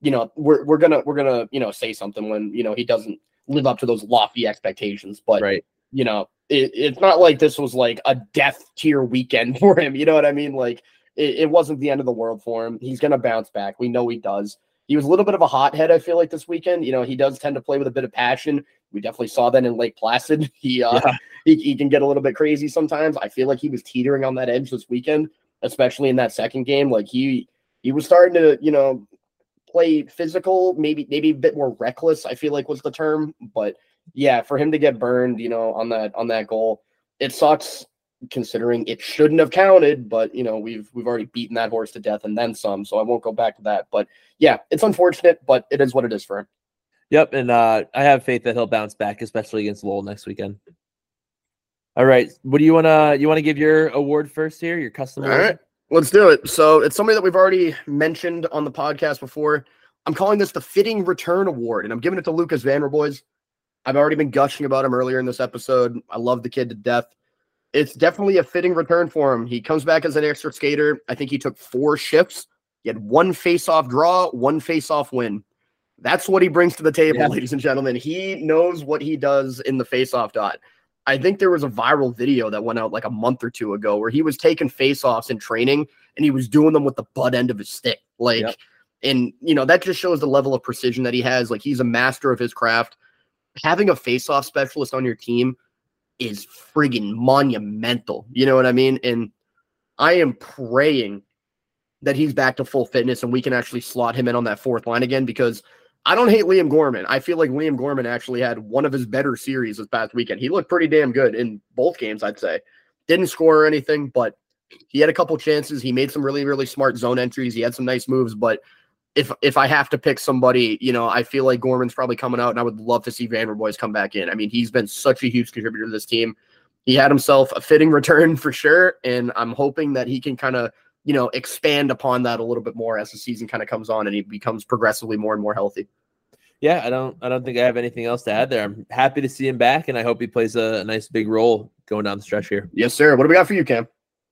you know we're we're gonna we're gonna you know say something when you know he doesn't live up to those lofty expectations. But right. you know it, it's not like this was like a death tier weekend for him. You know what I mean? Like it, it wasn't the end of the world for him. He's going to bounce back. We know he does. He was a little bit of a hothead, I feel like, this weekend. You know, he does tend to play with a bit of passion. We definitely saw that in Lake Placid. He, uh, yeah. he, he can get a little bit crazy sometimes. I feel like he was teetering on that edge this weekend, especially in that second game. Like he he was starting to, you know, play physical, maybe maybe a bit more reckless. I feel like was the term, but yeah, for him to get burned, you know, on that on that goal, it sucks considering it shouldn't have counted, but you know, we've we've already beaten that horse to death and then some, so I won't go back to that. But yeah, it's unfortunate, but it is what it is for him. Yep, and uh, I have faith that he'll bounce back, especially against Lowell next weekend. All right, what do you want to you want to give your award first here? Your custom. All right, let's do it. So it's somebody that we've already mentioned on the podcast before. I'm calling this the fitting return award, and I'm giving it to Lucas Vanderboys. I've already been gushing about him earlier in this episode. I love the kid to death it's definitely a fitting return for him. He comes back as an extra skater. I think he took four shifts. He had one face-off draw, one face-off win. That's what he brings to the table, yeah. ladies and gentlemen. He knows what he does in the face-off dot. I think there was a viral video that went out like a month or two ago where he was taking face-offs in training and he was doing them with the butt end of his stick. Like, yep. and you know, that just shows the level of precision that he has. Like he's a master of his craft. Having a face-off specialist on your team is friggin' monumental. You know what I mean? And I am praying that he's back to full fitness and we can actually slot him in on that fourth line again because I don't hate Liam Gorman. I feel like Liam Gorman actually had one of his better series this past weekend. He looked pretty damn good in both games, I'd say. Didn't score or anything, but he had a couple chances. He made some really, really smart zone entries. He had some nice moves, but if if I have to pick somebody, you know, I feel like Gorman's probably coming out, and I would love to see Vanderboys come back in. I mean, he's been such a huge contributor to this team. He had himself a fitting return for sure, and I'm hoping that he can kind of, you know, expand upon that a little bit more as the season kind of comes on and he becomes progressively more and more healthy. Yeah, I don't I don't think I have anything else to add there. I'm happy to see him back, and I hope he plays a, a nice big role going down the stretch here. Yes, sir. What do we got for you, Cam?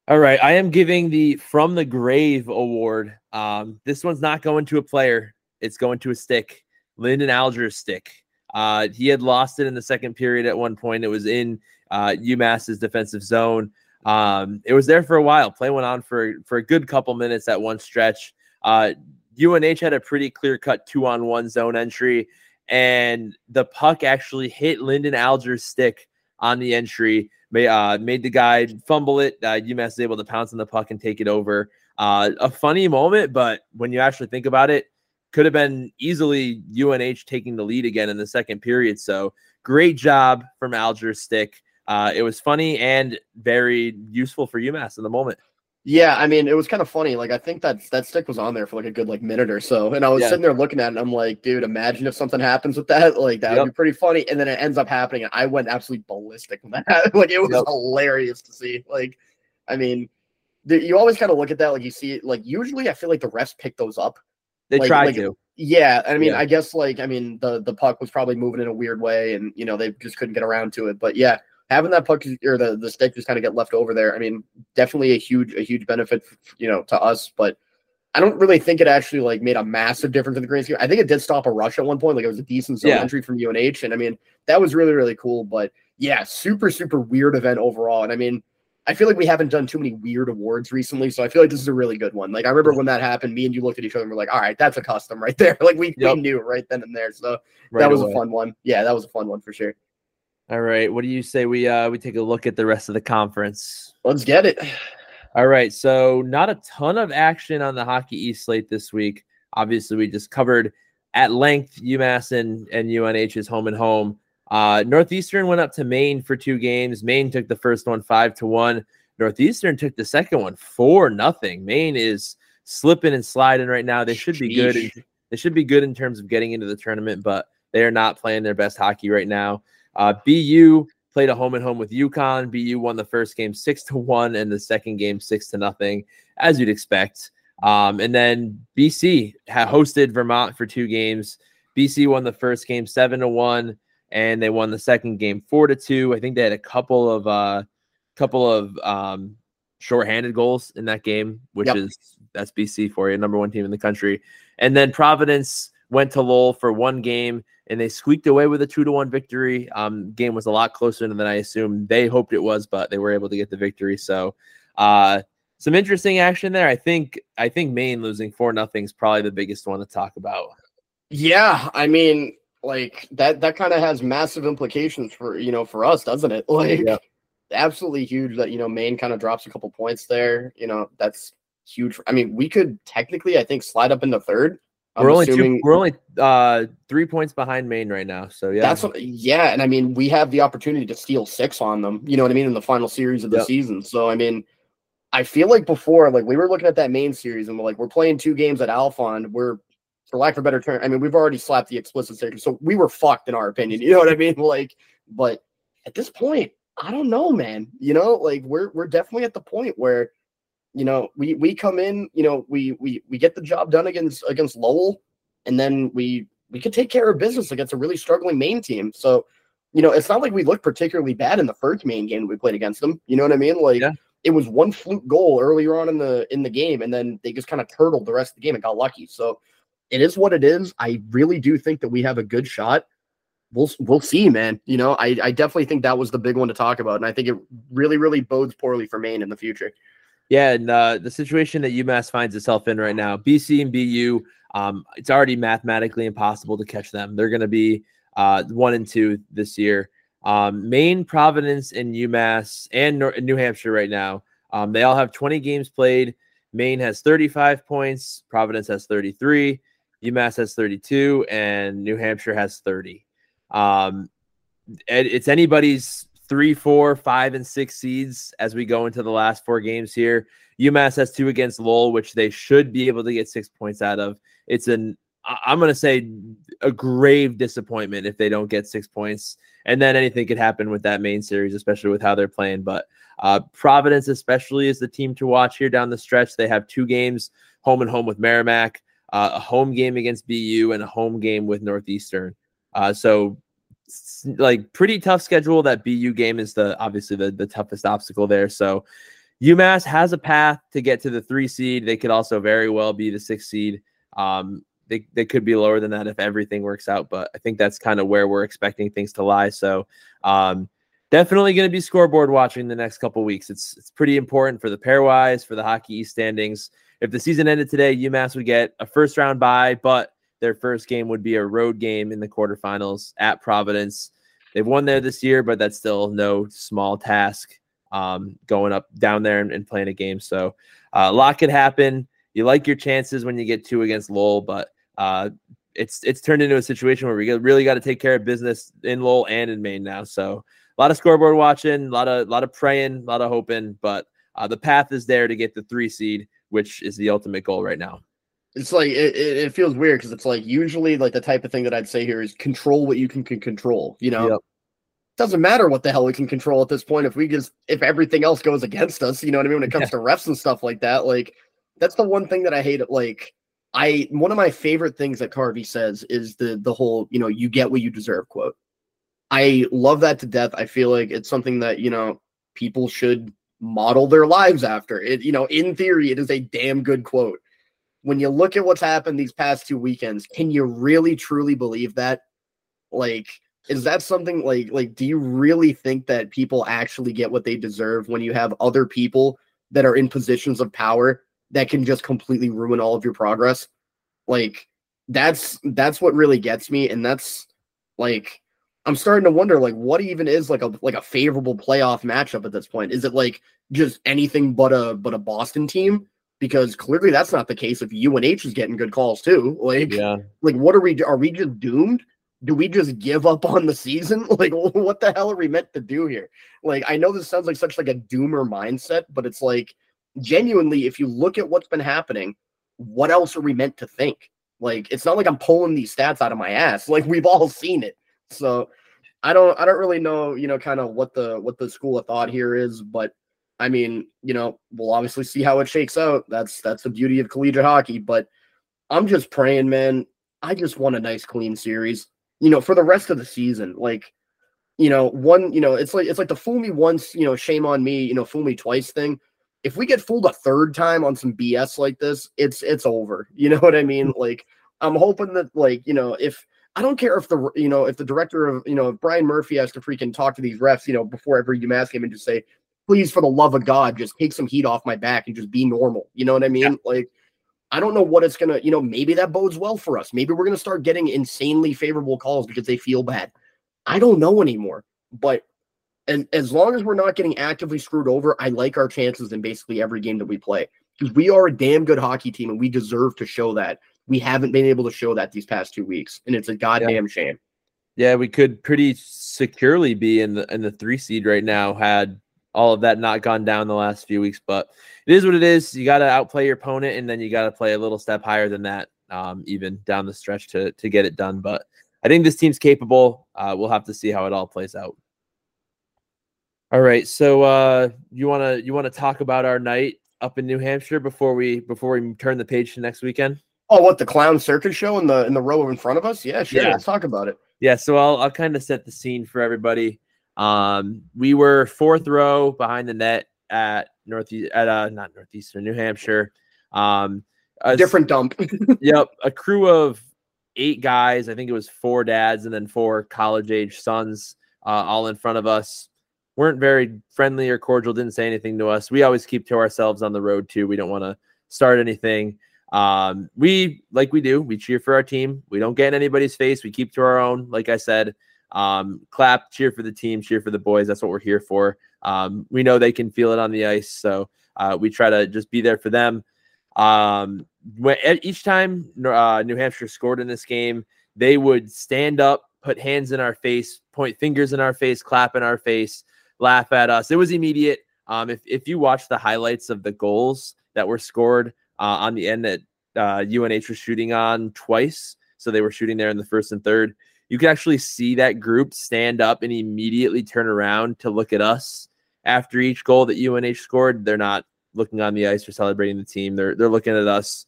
All right, I am giving the From the Grave award. Um, this one's not going to a player; it's going to a stick. Lyndon Alger's stick. Uh, he had lost it in the second period at one point. It was in uh, UMass's defensive zone. Um, it was there for a while. Play went on for for a good couple minutes at one stretch. Uh, UNH had a pretty clear cut two on one zone entry, and the puck actually hit Lyndon Alger's stick on the entry. Made, uh, made the guy fumble it. Uh, UMass is able to pounce on the puck and take it over. Uh, a funny moment, but when you actually think about it, could have been easily UNH taking the lead again in the second period. So great job from Alger stick. Uh, it was funny and very useful for UMass in the moment. Yeah, I mean, it was kind of funny. Like, I think that that stick was on there for like a good like minute or so, and I was Yeah. sitting there looking at it. and I'm like, dude, imagine if something happens with that. Like, that would be pretty funny. And then it ends up happening, and I went absolutely ballistic like, it was Yep. hilarious to see. Like, I mean, you always kind of look at that. Like, you see it. Like, usually, I feel like the refs pick those up. They Like- tried like- to. Yeah, I mean, Yeah. I guess like I mean the the puck was probably moving in a weird way, and you know they just couldn't get around to it. But yeah, having that puck or the the stick just kind of get left over there, I mean, definitely a huge a huge benefit, you know, to us. But I don't really think it actually like made a massive difference in the grand scheme. I think it did stop a rush at one point, like it was a decent zone Yeah. entry from UNH, and I mean that was really really cool. But yeah, super super weird event overall, and I mean. I feel like we haven't done too many weird awards recently, so I feel like this is a really good one. Like I remember when that happened, me and you looked at each other and we're like, "All right, that's a custom right there." Like we, Yep. we knew right then and there. So Right that was away. a fun one. Yeah, that was a fun one for sure. All right. What do you say we uh we take a look at the rest of the conference? Let's get it. All right. So not a ton of action on the Hockey East slate this week. Obviously, we just covered at length UMass and, and UNH's home and home. Uh, Northeastern went up to Maine for two games. Maine took the first one five to one. Northeastern took the second one four nothing. Maine is slipping and sliding right now. They should be good. In, they should be good in terms of getting into the tournament, but they are not playing their best hockey right now. Uh, BU played a home and home with UConn. BU won the first game six to one, and the second game six to nothing, as you'd expect. Um, and then BC hosted Vermont for two games. BC won the first game seven to one, and they won the second game four to two. I think they had a couple of uh, couple of um, shorthanded goals in that game, which Yep. is that's BC for you, number one team in the country. And then Providence went to Lowell for one game and they squeaked away with a two to one victory. Um, game was a lot closer than I assumed they hoped it was, but they were able to get the victory. So, uh, some interesting action there. I think I think Maine losing four nothing is probably the biggest one to talk about. Yeah, I mean, like that that kind of has massive implications for you know for us, doesn't it? Like Yeah. absolutely huge that you know Maine kind of drops a couple points there. You know, that's huge. I mean, we could technically, I think, slide up into third. I'm we're only assuming two, we're only uh, three points behind Maine right now. So yeah, That's what, yeah, and I mean we have the opportunity to steal six on them. You know what I mean in the final series of the Yep. season. So I mean, I feel like before, like we were looking at that Maine series and we're like, we're playing two games at Alfond. We're, for lack of a better term, I mean, we've already slapped the explicit sticker, so we were fucked in our opinion. You know what I mean? Like, but at this point, I don't know, man. You know, like we're we're definitely at the point where, you know, we we come in, you know, we we we get the job done against against Lowell, and then we we could take care of business against a really struggling Maine team. So, you know, it's not like we looked particularly bad in the first Maine game we played against them. You know what I mean? Like Yeah. it was one fluke goal earlier on in the in the game, and then they just kind of turtled the rest of the game and got lucky. So it is what it is. I really do think that we have a good shot. We'll we'll see, man. You know, I, I definitely think that was the big one to talk about, and I think it really, really bodes poorly for Maine in the future. Yeah, and uh, the situation that UMass finds itself in right now, BC and BU, um, it's already mathematically impossible to catch them. They're going to be uh, one and two this year. Um, Maine, Providence, and UMass and New Hampshire right now, um, they all have 20 games played. Maine has 35 points, Providence has 33, UMass has 32, and New Hampshire has 30. Um, it's anybody's three, four, five, and six seeds as we go into the last four games here. UMass has two against Lowell, which they should be able to get six points out of. It's an I'm going to say a grave disappointment if they don't get six points, and then anything could happen with that Maine series, especially with how they're playing. But uh, Providence, especially, is the team to watch here down the stretch. They have two games, home and home with Merrimack. Uh, a home game against BU, and a home game with Northeastern. Uh, so like pretty tough schedule. That BU game is the obviously the, the toughest obstacle there. So UMass has a path to get to the three seed. They could also very well be the six seed. Um, they, they could be lower than that if everything works out, but I think that's kind of where we're expecting things to lie. So um, definitely going to be scoreboard watching the next couple weeks. It's it's pretty important for the pairwise for the Hockey East standings. If the season ended today, UMass would get a first round bye, but their first game would be a road game in the quarterfinals at Providence. They've won there this year, but that's still no small task um, going up down there and, and playing a game. So uh, a lot could happen. You like your chances when you get two against Lowell, but uh, it's it's turned into a situation where we really got to take care of business in Lowell and in Maine now. So a lot of scoreboard watching, a lot of a lot of praying, a lot of hoping, but uh, the path is there to get the three seed, which is the ultimate goal right now it's like it, it feels weird because it's like usually like the type of thing that I'd say here is control what you can, can control. You know, yep. doesn't matter what the hell we can control at this point if we just if everything else goes against us. You know what I mean? When it comes yeah. to refs and stuff like that, like that's the one thing that I hate. It. Like I one of my favorite things that Carvey says is the the whole you know you get what you deserve quote. I love that to death. I feel like it's something that you know people should model their lives after. It you know in theory it is a damn good quote when you look at what's happened these past two weekends, can you really truly believe that? Like, is that something like like do you really think that people actually get what they deserve when you have other people that are in positions of power that can just completely ruin all of your progress? Like that's that's what really gets me and that's like I'm starting to wonder like what even is like a like a favorable playoff matchup at this point. Is it like just anything but a but a Boston team? because clearly that's not the case if UNH is getting good calls too. Like, yeah. like what are we? Are we just doomed? Do we just give up on the season? Like, what the hell are we meant to do here? Like, I know this sounds like such like a doomer mindset, but it's like genuinely, if you look at what's been happening, what else are we meant to think? Like, it's not like I'm pulling these stats out of my ass. Like, we've all seen it. So, I don't, I don't really know, you know, kind of what the what the school of thought here is, but I mean, you know, we'll obviously see how it shakes out. That's that's the beauty of collegiate hockey. But I'm just praying, man. I just want a nice clean series. You know, for the rest of the season. Like, you know, one, you know, it's like it's like the fool me once, you know, shame on me, you know, fool me twice thing. If we get fooled a third time on some BS like this, it's it's over. You know what I mean? Mm. Like, I'm hoping that, like, you know, if I don't care if the you know if the director of you know if Brian Murphy has to freaking talk to these refs, you know, before every UMass game and just say, please, for the love of God, just take some heat off my back and just be normal. You know what I mean? Yeah. Like, I don't know what it's gonna, you know, maybe that bodes well for us. Maybe we're gonna start getting insanely favorable calls because they feel bad. I don't know anymore. But and as long as we're not getting actively screwed over, I like our chances in basically every game that we play. Because we are a damn good hockey team and we deserve to show that. We haven't been able to show that these past two weeks. And it's a goddamn yeah. shame. Yeah, we could pretty securely be in the in the three seed right now had all of that not gone down the last few weeks. But it is what it is. You got to outplay your opponent, and then you got to play a little step higher than that, um, even down the stretch to to get it done. But I think this team's capable. Uh, we'll have to see how it all plays out. All right, so uh, you wanna you wanna talk about our night up in New Hampshire before we before we turn the page to next weekend? Oh, what the clown circus show in the in the row in front of us? Yeah, sure. Yeah. Let's talk about it. Yeah, so I'll I'll kind of set the scene for everybody. Um, we were fourth row behind the net at Northeast at uh not Northeastern New Hampshire. Um, a different dump. yep, a crew of eight guys. I think it was four dads and then four college age sons, uh, all in front of us. weren't very friendly or cordial. Didn't say anything to us. We always keep to ourselves on the road too. We don't want to start anything. Um, we like we do. We cheer for our team. We don't get in anybody's face. We keep to our own. Like I said, um, clap, cheer for the team, cheer for the boys. That's what we're here for. Um, we know they can feel it on the ice, so uh, we try to just be there for them. Um, when, each time uh, New Hampshire scored in this game, they would stand up, put hands in our face, point fingers in our face, clap in our face, laugh at us. It was immediate. Um, if if you watch the highlights of the goals that were scored on the end that uh, UNH was shooting on twice, so they were shooting there in the first and third you can actually see that group stand up and immediately turn around to look at us after each goal that UNH scored. They're not looking on the ice or celebrating the team. They're they're looking at us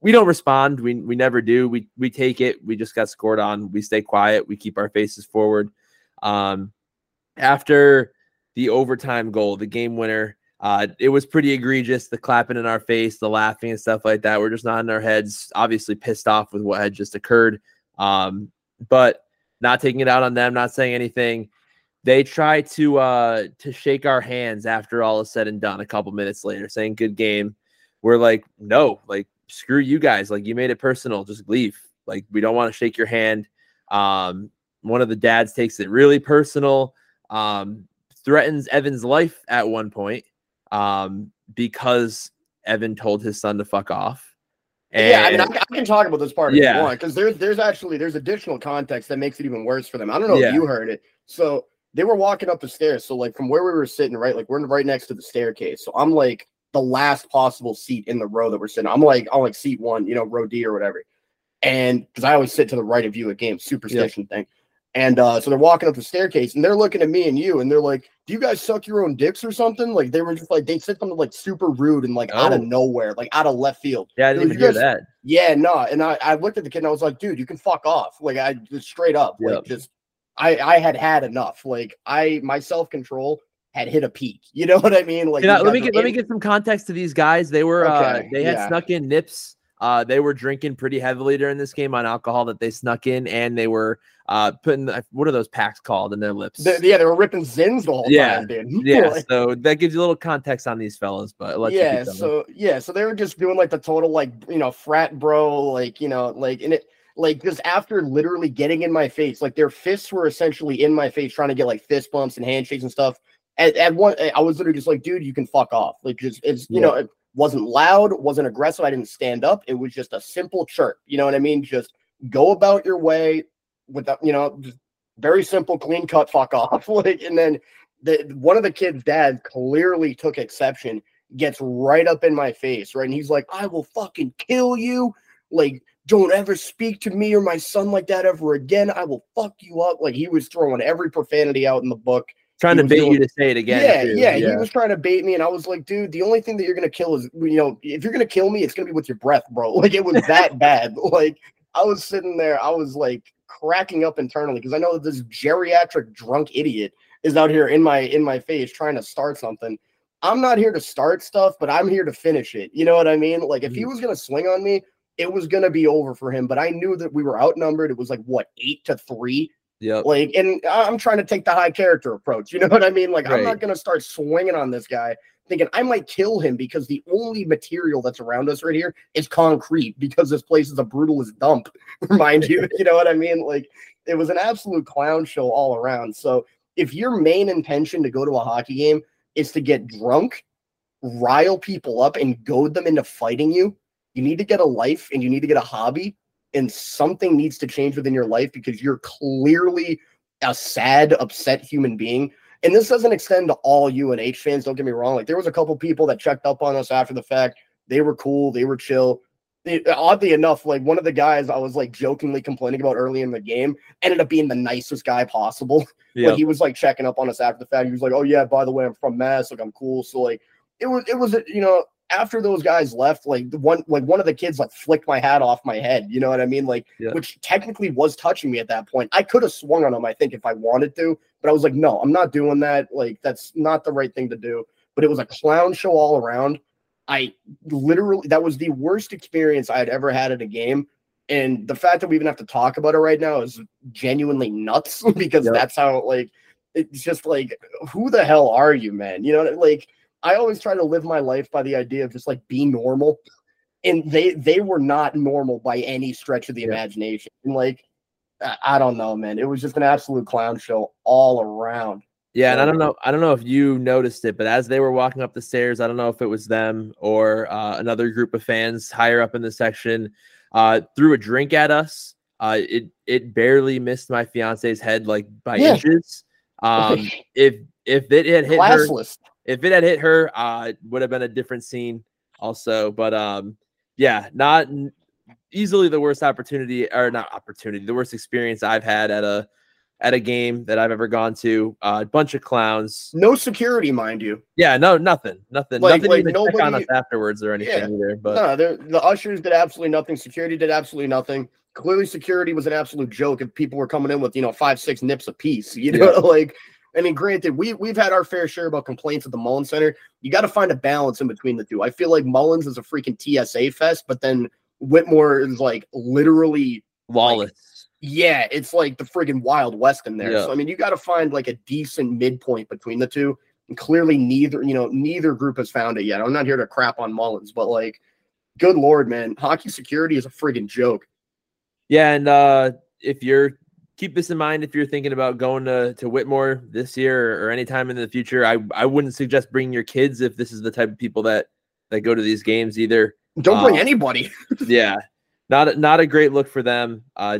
we don't respond. We we never do. We we take it. We just got scored on. We stay quiet. We keep our faces forward. Um, after the overtime goal, the game winner, uh, it was pretty egregious. The clapping in our face, the laughing and stuff like that. We're just nodding our heads, obviously pissed off with what had just occurred. Um, but not taking it out on them, not saying anything. They try to uh to shake our hands after all is said and done a couple minutes later, saying good game. We're like, no, like screw you guys. Like you made it personal. Just leave. Like we don't want to shake your hand. Um, one of the dads takes it really personal. Um, threatens Evan's life at one point. Um, because Evan told his son to fuck off. And, yeah, I mean, I, I, can talk about this part yeah. if you want, because there's there's actually there's additional context that makes it even worse for them. I don't know Yeah. if you heard it. So they were walking up the stairs. So like from where we were sitting, right, like we're right next to the staircase. So I'm like the last possible seat in the row that we're sitting. I'm like I'm like seat one, you know, row D or whatever. And because I always sit to the right of you at games, superstition thing. And uh, so they're walking up the staircase and they're looking at me and you and they're like, Do you guys suck your own dicks or something? Like they were just like they said something like super rude and like out of Oh. nowhere, like out of left field. Yeah, I didn't even you hear that. Yeah, no. And I, I looked at the kid and I was like, dude, you can fuck off. Like I just straight up, like just I I had had enough. Like I my self control had hit a peak. You know what I mean? Like let me get were let me get some context to these guys. They were uh they had yeah. snuck in nips. Uh they were drinking pretty heavily during this game on alcohol that they snuck in and they were uh putting the, what are those packs called in their lips. They- yeah, they were ripping Zyns the whole Yeah, time, dude. yeah, so that gives you a little context on these fellas, but I'll let you yeah so yeah so they were just doing like the total like you know frat bro like you know like and it like just after literally getting in my face like their fists were essentially in my face trying to get like fist bumps and handshakes and stuff at, at one i was literally just like dude you can fuck off like just it's you Yeah. know wasn't loud wasn't aggressive i didn't stand up it was just a simple chirp you know what i mean just go about your way without you know very simple clean cut fuck off like and then the one of the kids dad clearly took exception gets right up in my face, right? And he's like, I will fucking kill you. Like, don't ever speak to me or my son like that ever again. I will fuck you up. Like, he was throwing every profanity out in the book. Trying to bait doing- you to say it again. yeah, too. yeah, He was trying to bait me, and I was like, dude, the only thing that you're gonna kill is, you know, if you're gonna kill me, it's gonna be with your breath, bro. Like, it was that bad. Like, I was sitting there, I was like cracking up internally because I know that this geriatric drunk idiot is out here in my in my face trying to start something. I'm not here to start stuff, but I'm here to finish it. You know what I mean? Like if he mm-hmm. was gonna swing on me, it was gonna be over for him. But I knew that we were outnumbered. It was like what eight to three. Yep. Like, and I'm trying to take the high character approach. You know what I mean? Like, I'm not gonna start swinging on this guy, thinking I might kill him because the only material that's around us right here is concrete because this place is a brutalist dump. Remind you, you know what I mean? Like, it was an absolute clown show all around. So, if your main intention to go to a hockey game is to get drunk, rile people up, and goad them into fighting you, you need to get a life and you need to get a hobby and something needs to change within your life because you're clearly a sad, upset human being. And this doesn't extend to all UNH fans. Don't get me wrong. Like there was a couple people that checked up on us after the fact. They were cool. They were chill. Oddly enough, like one of the guys I was like jokingly complaining about early in the game ended up being the nicest guy possible. Yep. Like he was like checking up on us after the fact. He was like, "Oh yeah, by the way, I'm from Mass. Like I'm cool." So like it was it was you know after those guys left, like the one like one of the kids like flicked my hat off my head. You know what I mean? Like Yeah. which technically was touching me at that point. I could have swung on him, I think, if I wanted to, but I was like, no, I'm not doing that. Like that's not the right thing to do. But it was a clown show all around. I literally that was the worst experience I had ever had at a game. And the fact that we even have to talk about it right now is genuinely nuts because Yep. that's how like it's just like who the hell are you, man? You know, like I always try to live my life by the idea of just like be normal. And they they were not normal by any stretch of the Yeah. imagination. And like I, don't know, man. It was just an absolute clown show all around. Yeah, and I don't know. I don't know if you noticed it, but as they were walking up the stairs, I don't know if it was them or uh, another group of fans higher up in the section, uh, threw a drink at us. Uh, it it barely missed my fiance's head like by Yeah. inches. Um, if if it had hit her, Classless. If it had hit her, uh, it would have been a different scene also. But um, yeah, not easily the worst opportunity or not opportunity, the worst experience I've had at a at a game that I've ever gone to. Uh, a bunch of clowns. No security, mind you. Yeah, no, nothing, nothing, Like- nothing. like even check on nobody- us afterwards or anything Yeah. either. But no, the ushers did absolutely nothing. Security did absolutely nothing. Clearly, security was an absolute joke if people were coming in with you know five, six nips a piece, You know, like I mean, granted, we we've had our fair share about complaints at the Mullins Center. You got to find a balance in between the two. I feel like Mullins is a freaking TSA fest, but then Whittemore is like literally lawless. yeah, it's like the friggin' Wild West in there. Yeah. So I mean, you got to find like a decent midpoint between the two. And clearly, neither you know neither group has found it yet. I'm not here to crap on Mullins, but like, good lord, man, hockey security is a friggin' joke. Yeah, and uh, if you're keep this in mind, if you're thinking about going to to Whittemore this year or, or anytime in the future, I I wouldn't suggest bringing your kids if this is the type of people that that go to these games either. Don't bring Uh, anybody. yeah, not a- not a great look for them. Uh,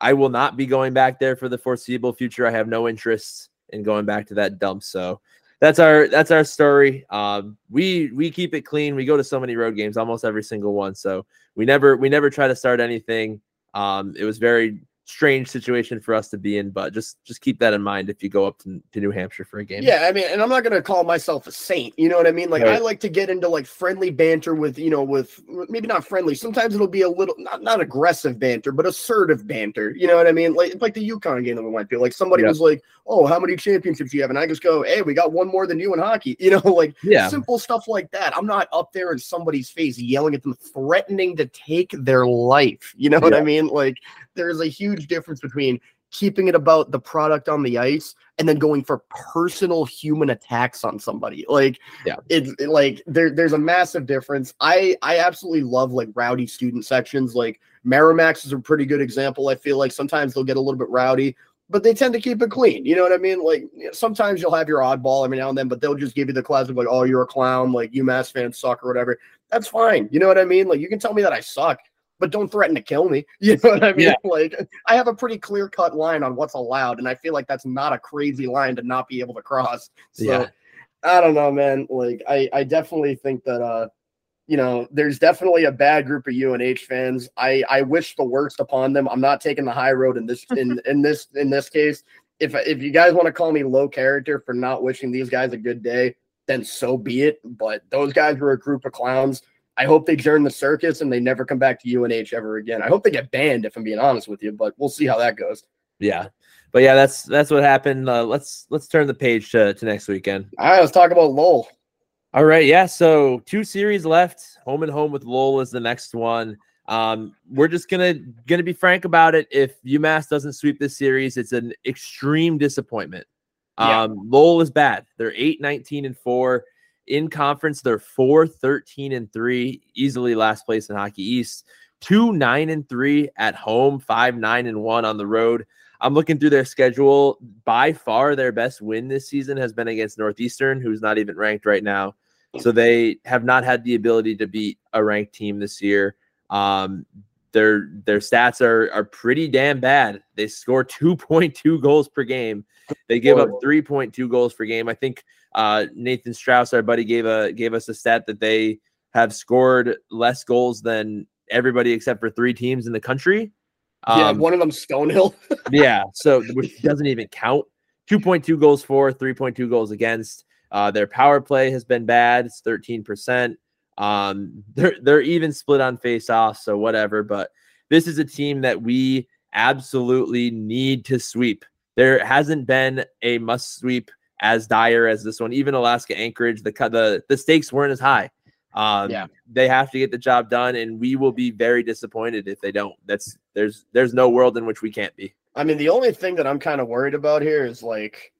I will not be going back there for the foreseeable future. I have no interest in going back to that dump. So that's our that's our story. Um, we we keep it clean. We go to so many road games, almost every single one. So we never we never try to start anything. Um, it was very strange situation for us to be in, but just just keep that in mind if you go up to, to New Hampshire for a game. Yeah, I mean, and I'm not gonna call myself a saint. You know what I mean? Like, I like to get into like friendly banter with, you know, with maybe not friendly. Sometimes it'll be a little not not aggressive banter, but assertive banter. You know what I mean? Like like the UConn game that we went to. Like somebody was like, "Oh, how many championships do you have?" And I just go, "Hey, we got one more than you in hockey." You know, like yeah, simple stuff like that. I'm not up there in somebody's face yelling at them, threatening to take their life. You know what I mean? Like there's a huge difference between keeping it about the product on the ice and then going for personal human attacks on somebody. Like Yeah. it's it- like there there's a massive difference. I I absolutely love like rowdy student sections. Like Merrimack's is a pretty good example. I feel like sometimes they'll get a little bit rowdy, but they tend to keep it clean. You know what I mean? Like you know, sometimes you'll have your oddball every now and then, but they'll just give you the classic like, "Oh, you're a clown," like UMass fans suck or whatever. That's fine. You know what I mean? Like you can tell me that I suck, but don't threaten to kill me. You know what I mean? Yeah. Like I have a pretty clear cut line on what's allowed, and I feel like that's not a crazy line to not be able to cross. So Yeah. I don't know, man. Like I I definitely think that uh you know, there's definitely a bad group of UNH fans. I I wish the worst upon them. I'm not taking the high road in this in in this in this case. If if you guys want to call me low character for not wishing these guys a good day, then so be it. But those guys were a group of clowns. I hope they join the circus and they never come back to UNH ever again. I hope they get banned if I'm being honest with you, but we'll see how that goes. yeah, but yeah, that's that's what happened. Uh, let's let's turn the page to, to next weekend. All right, let's talk about Lowell. All right, yeah. So two series left. Home and home with Lowell is the next one. Um, we're just gonna gonna be frank about it. If UMass doesn't sweep this series, it's an extreme disappointment. Yeah. Um, Lowell is bad. They're 8, 19, and 4. In conference, they're 4, 13, and 3, easily last place in Hockey East. 2, 9, and 3 at home, 5, 9, and 1 on the road. I'm looking through their schedule. By far, their best win this season has been against Northeastern, who's not even ranked right now. So they have not had the ability to beat a ranked team this year. Um, their their stats are are pretty damn bad. They score 2.2 goals per game. They give up 3.2 goals per game. I think uh, Nathan Strauss, our buddy, gave a gave us a stat that they have scored less goals than everybody except for three teams in the country. yeah, Um, one of them Stonehill. yeah, so which doesn't even count. 2.2 goals for, 3.2 goals against. Uh, their power play has been bad. It's 13%. Um, they're they're even split on face off, so whatever. But this is a team that we absolutely need to sweep. There hasn't been a must sweep as dire as this one. Even Alaska Anchorage, the cut the the stakes weren't as high. Um, Yeah. they have to get the job done, and we will be very disappointed if they don't. That's there's there's no world in which we can't be. I mean, the only thing that I'm kind of worried about here is like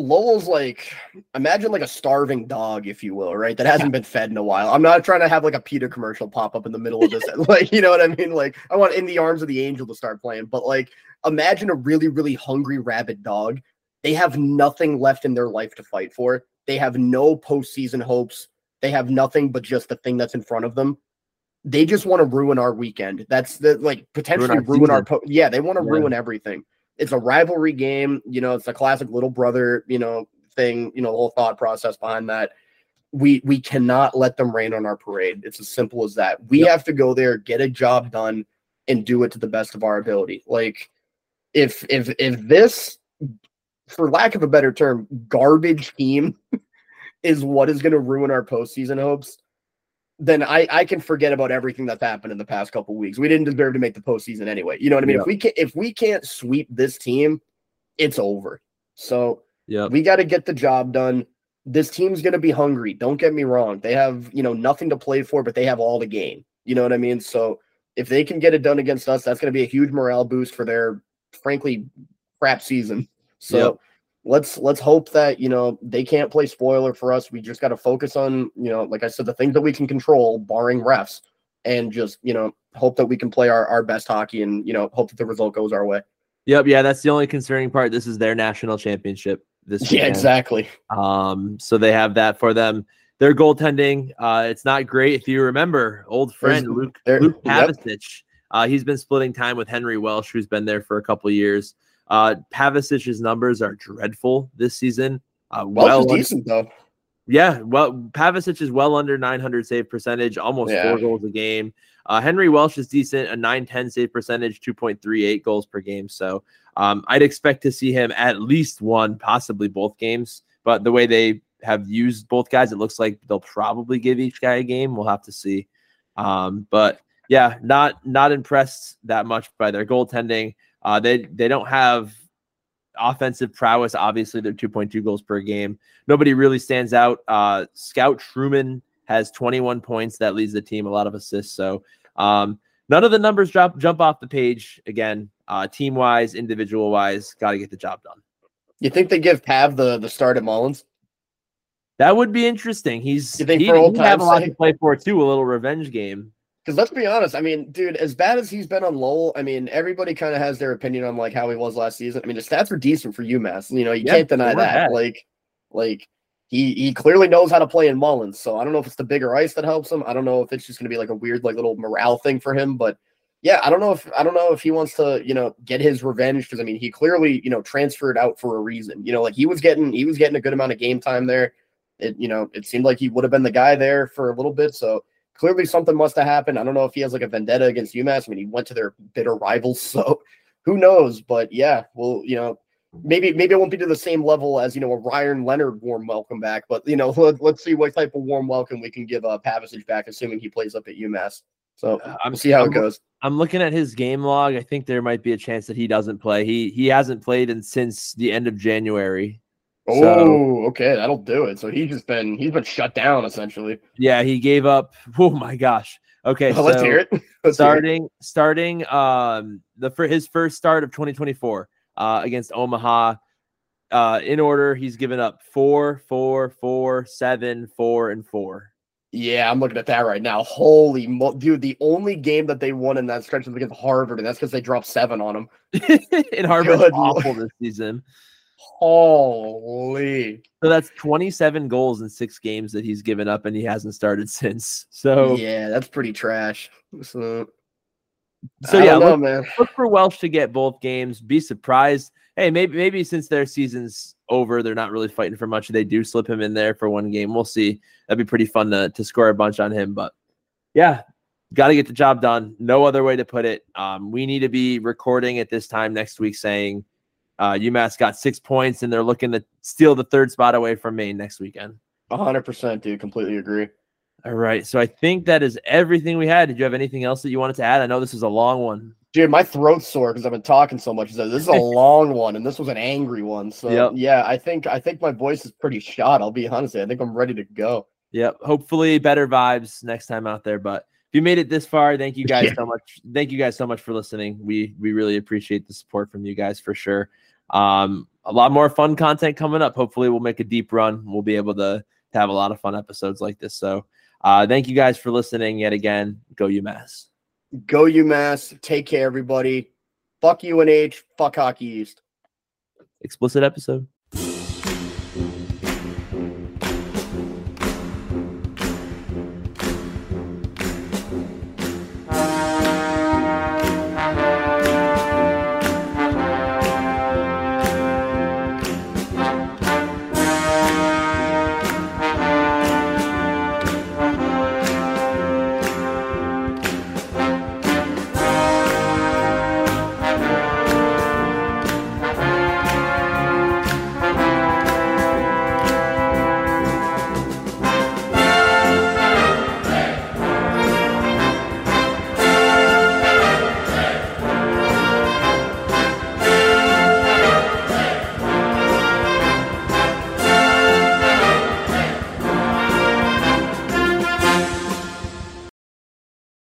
Lowell's like imagine like a starving dog, if you will, right? That hasn't been fed in a while. I'm not trying to have like a PETA commercial pop up in the middle of this. like, you know what I mean? Like, I want in the arms of the angel to start playing, but like imagine a really, really hungry rabid dog. They have nothing left in their life to fight for. They have no postseason hopes. They have nothing but just the thing that's in front of them. They just want to ruin our weekend. That's the like potentially our ruin our, po- yeah, they want to Yeah. ruin everything. It's a rivalry game, you know, it's a classic little brother, you know, thing, you know, the whole thought process behind that. We we cannot let them rain on our parade. It's as simple as that. We Yep. have to go there, get a job done, and do it to the best of our ability. Like if if if this, for lack of a better term, garbage team is what is going to ruin our postseason hopes, then I I can forget about everything that's happened in the past couple weeks. We didn't deserve to make the postseason anyway. You know what I mean? Yeah. If we can if we can't sweep this team, it's over. So Yeah. we got to get the job done. This team's going to be hungry. Don't get me wrong. They have, you know, nothing to play for, but they have all to gain. You know what I mean? So if they can get it done against us, that's going to be a huge morale boost for their frankly crap season. So Yep. Let's let's hope that, you know, they can't play spoiler for us. We just got to focus on, you know, like I said the things that we can control barring refs and just, you know, hope that we can play our, our best hockey and, you know, hope that the result goes our way. Yep. Yeah. That's the only concerning part. This is their national championship. This Yeah, exactly. Um, so they have that for them. Their goaltending, uh, it's not great. If you remember, old friend There's- Luke there- Luke yep. Uh, he's been splitting time with Henry Welsh, who's been there for a couple years. Uh, Pavicic's numbers are dreadful this season. Uh, well, is decent though. yeah, well, Pavicic is well under 900 save percentage, almost Yeah. four goals a game. Uh, Henry Welsh is decent, a 910 save percentage, 2.38 goals per game. So um, I'd expect to see him at least one, possibly both games. But the way they have used both guys, it looks like they'll probably give each guy a game. We'll have to see. Um, but yeah, not not impressed that much by their goaltending. Uh, they they don't have offensive prowess. Obviously, they're 2.2 goals per game. Nobody really stands out. Uh, Scout Truman has 21 points. That leads the team a lot of assists. So um, none of the numbers drop jump off the page. Again, uh, team wise, individual wise, got to get the job done. You think they give Pav the the start at Mullins? That would be interesting. He's You think he, for old have a lot to play for too. A little revenge game. Because let's be honest, I mean, dude, as bad as he's been on Lowell, I mean, everybody kind of has their opinion on like how he was last season. I mean, the stats were decent for UMass. You know, you Yeah, can't deny that. bad. Like, like he he clearly knows how to play in Mullins. So I don't know if it's the bigger ice that helps him. I don't know if it's just gonna be like a weird like little morale thing for him. But yeah, I don't know if I don't know if he wants to you know get his revenge because I mean he clearly you know transferred out for a reason. You know, like he was getting he was getting a good amount of game time there. It you know it seemed like he would have been the guy there for a little bit. So clearly something must have happened. I don't know if he has like a vendetta against UMass. I mean, he went to their bitter rivals, so who knows? But yeah, well, you know, maybe maybe it won't be to the same level as you know a Ryan Leonard warm welcome back. But you know, let, let's see what type of warm welcome we can give uh, Pavicic back, assuming he plays up at UMass. So I'm we'll see how I'm- it goes. I'm looking at his game log. I think there might be a chance that he doesn't play. He he hasn't played in since the end of January. Oh, So- okay, that'll do it. So he's just been he's been shut down essentially. Yeah, he gave up. Oh my gosh. Okay, Well, let's so hear it. Let's hear it. starting starting um the for his first start of 2024 uh against Omaha. Uh in order, he's given up four, four, four, seven, four, and four. Yeah, I'm looking at that right now. Holy mo- dude, the only game that they won in that stretch was against Harvard, and that's because they dropped seven on them. and Harvard's Good awful this season. Holy. So that's 27 goals in six games that he's given up, and he hasn't started since. So yeah, that's pretty trash. So, so yeah, know, look, man. look for Welsh to get both games. Be surprised. Hey, maybe maybe since their season's over, they're not really fighting for much. They do slip him in there for one game. We'll see. That'd be pretty fun to to score a bunch on him. But yeah, got to get the job done. No other way to put it. Um, we need to be recording at this time next week saying uh, UMass got six points and they're looking to steal the third spot away from Maine next weekend. hundred percent, dude. Completely agree. All right. So I think that is everything we had. Did you have anything else that you wanted to add? I know this is a long one. Dude, my throat's sore because I've been talking so much. So This is a long one, and this was an angry one. So Yep. yeah, I think I think my voice is pretty shot. I'll be honest. I think I'm ready to go. Yep. Hopefully better vibes next time out there. But if you made it this far, thank you guys Yeah. so much. Thank you guys so much for listening. We we really appreciate the support from you guys for sure. Um, a lot more fun content coming up. Hopefully we'll make a deep run. We'll be able to, to have a lot of fun episodes like this. So uh, thank you guys for listening yet again. Go UMass. Go UMass. Take care, everybody. Fuck UNH. Fuck Hockey East. Explicit episode.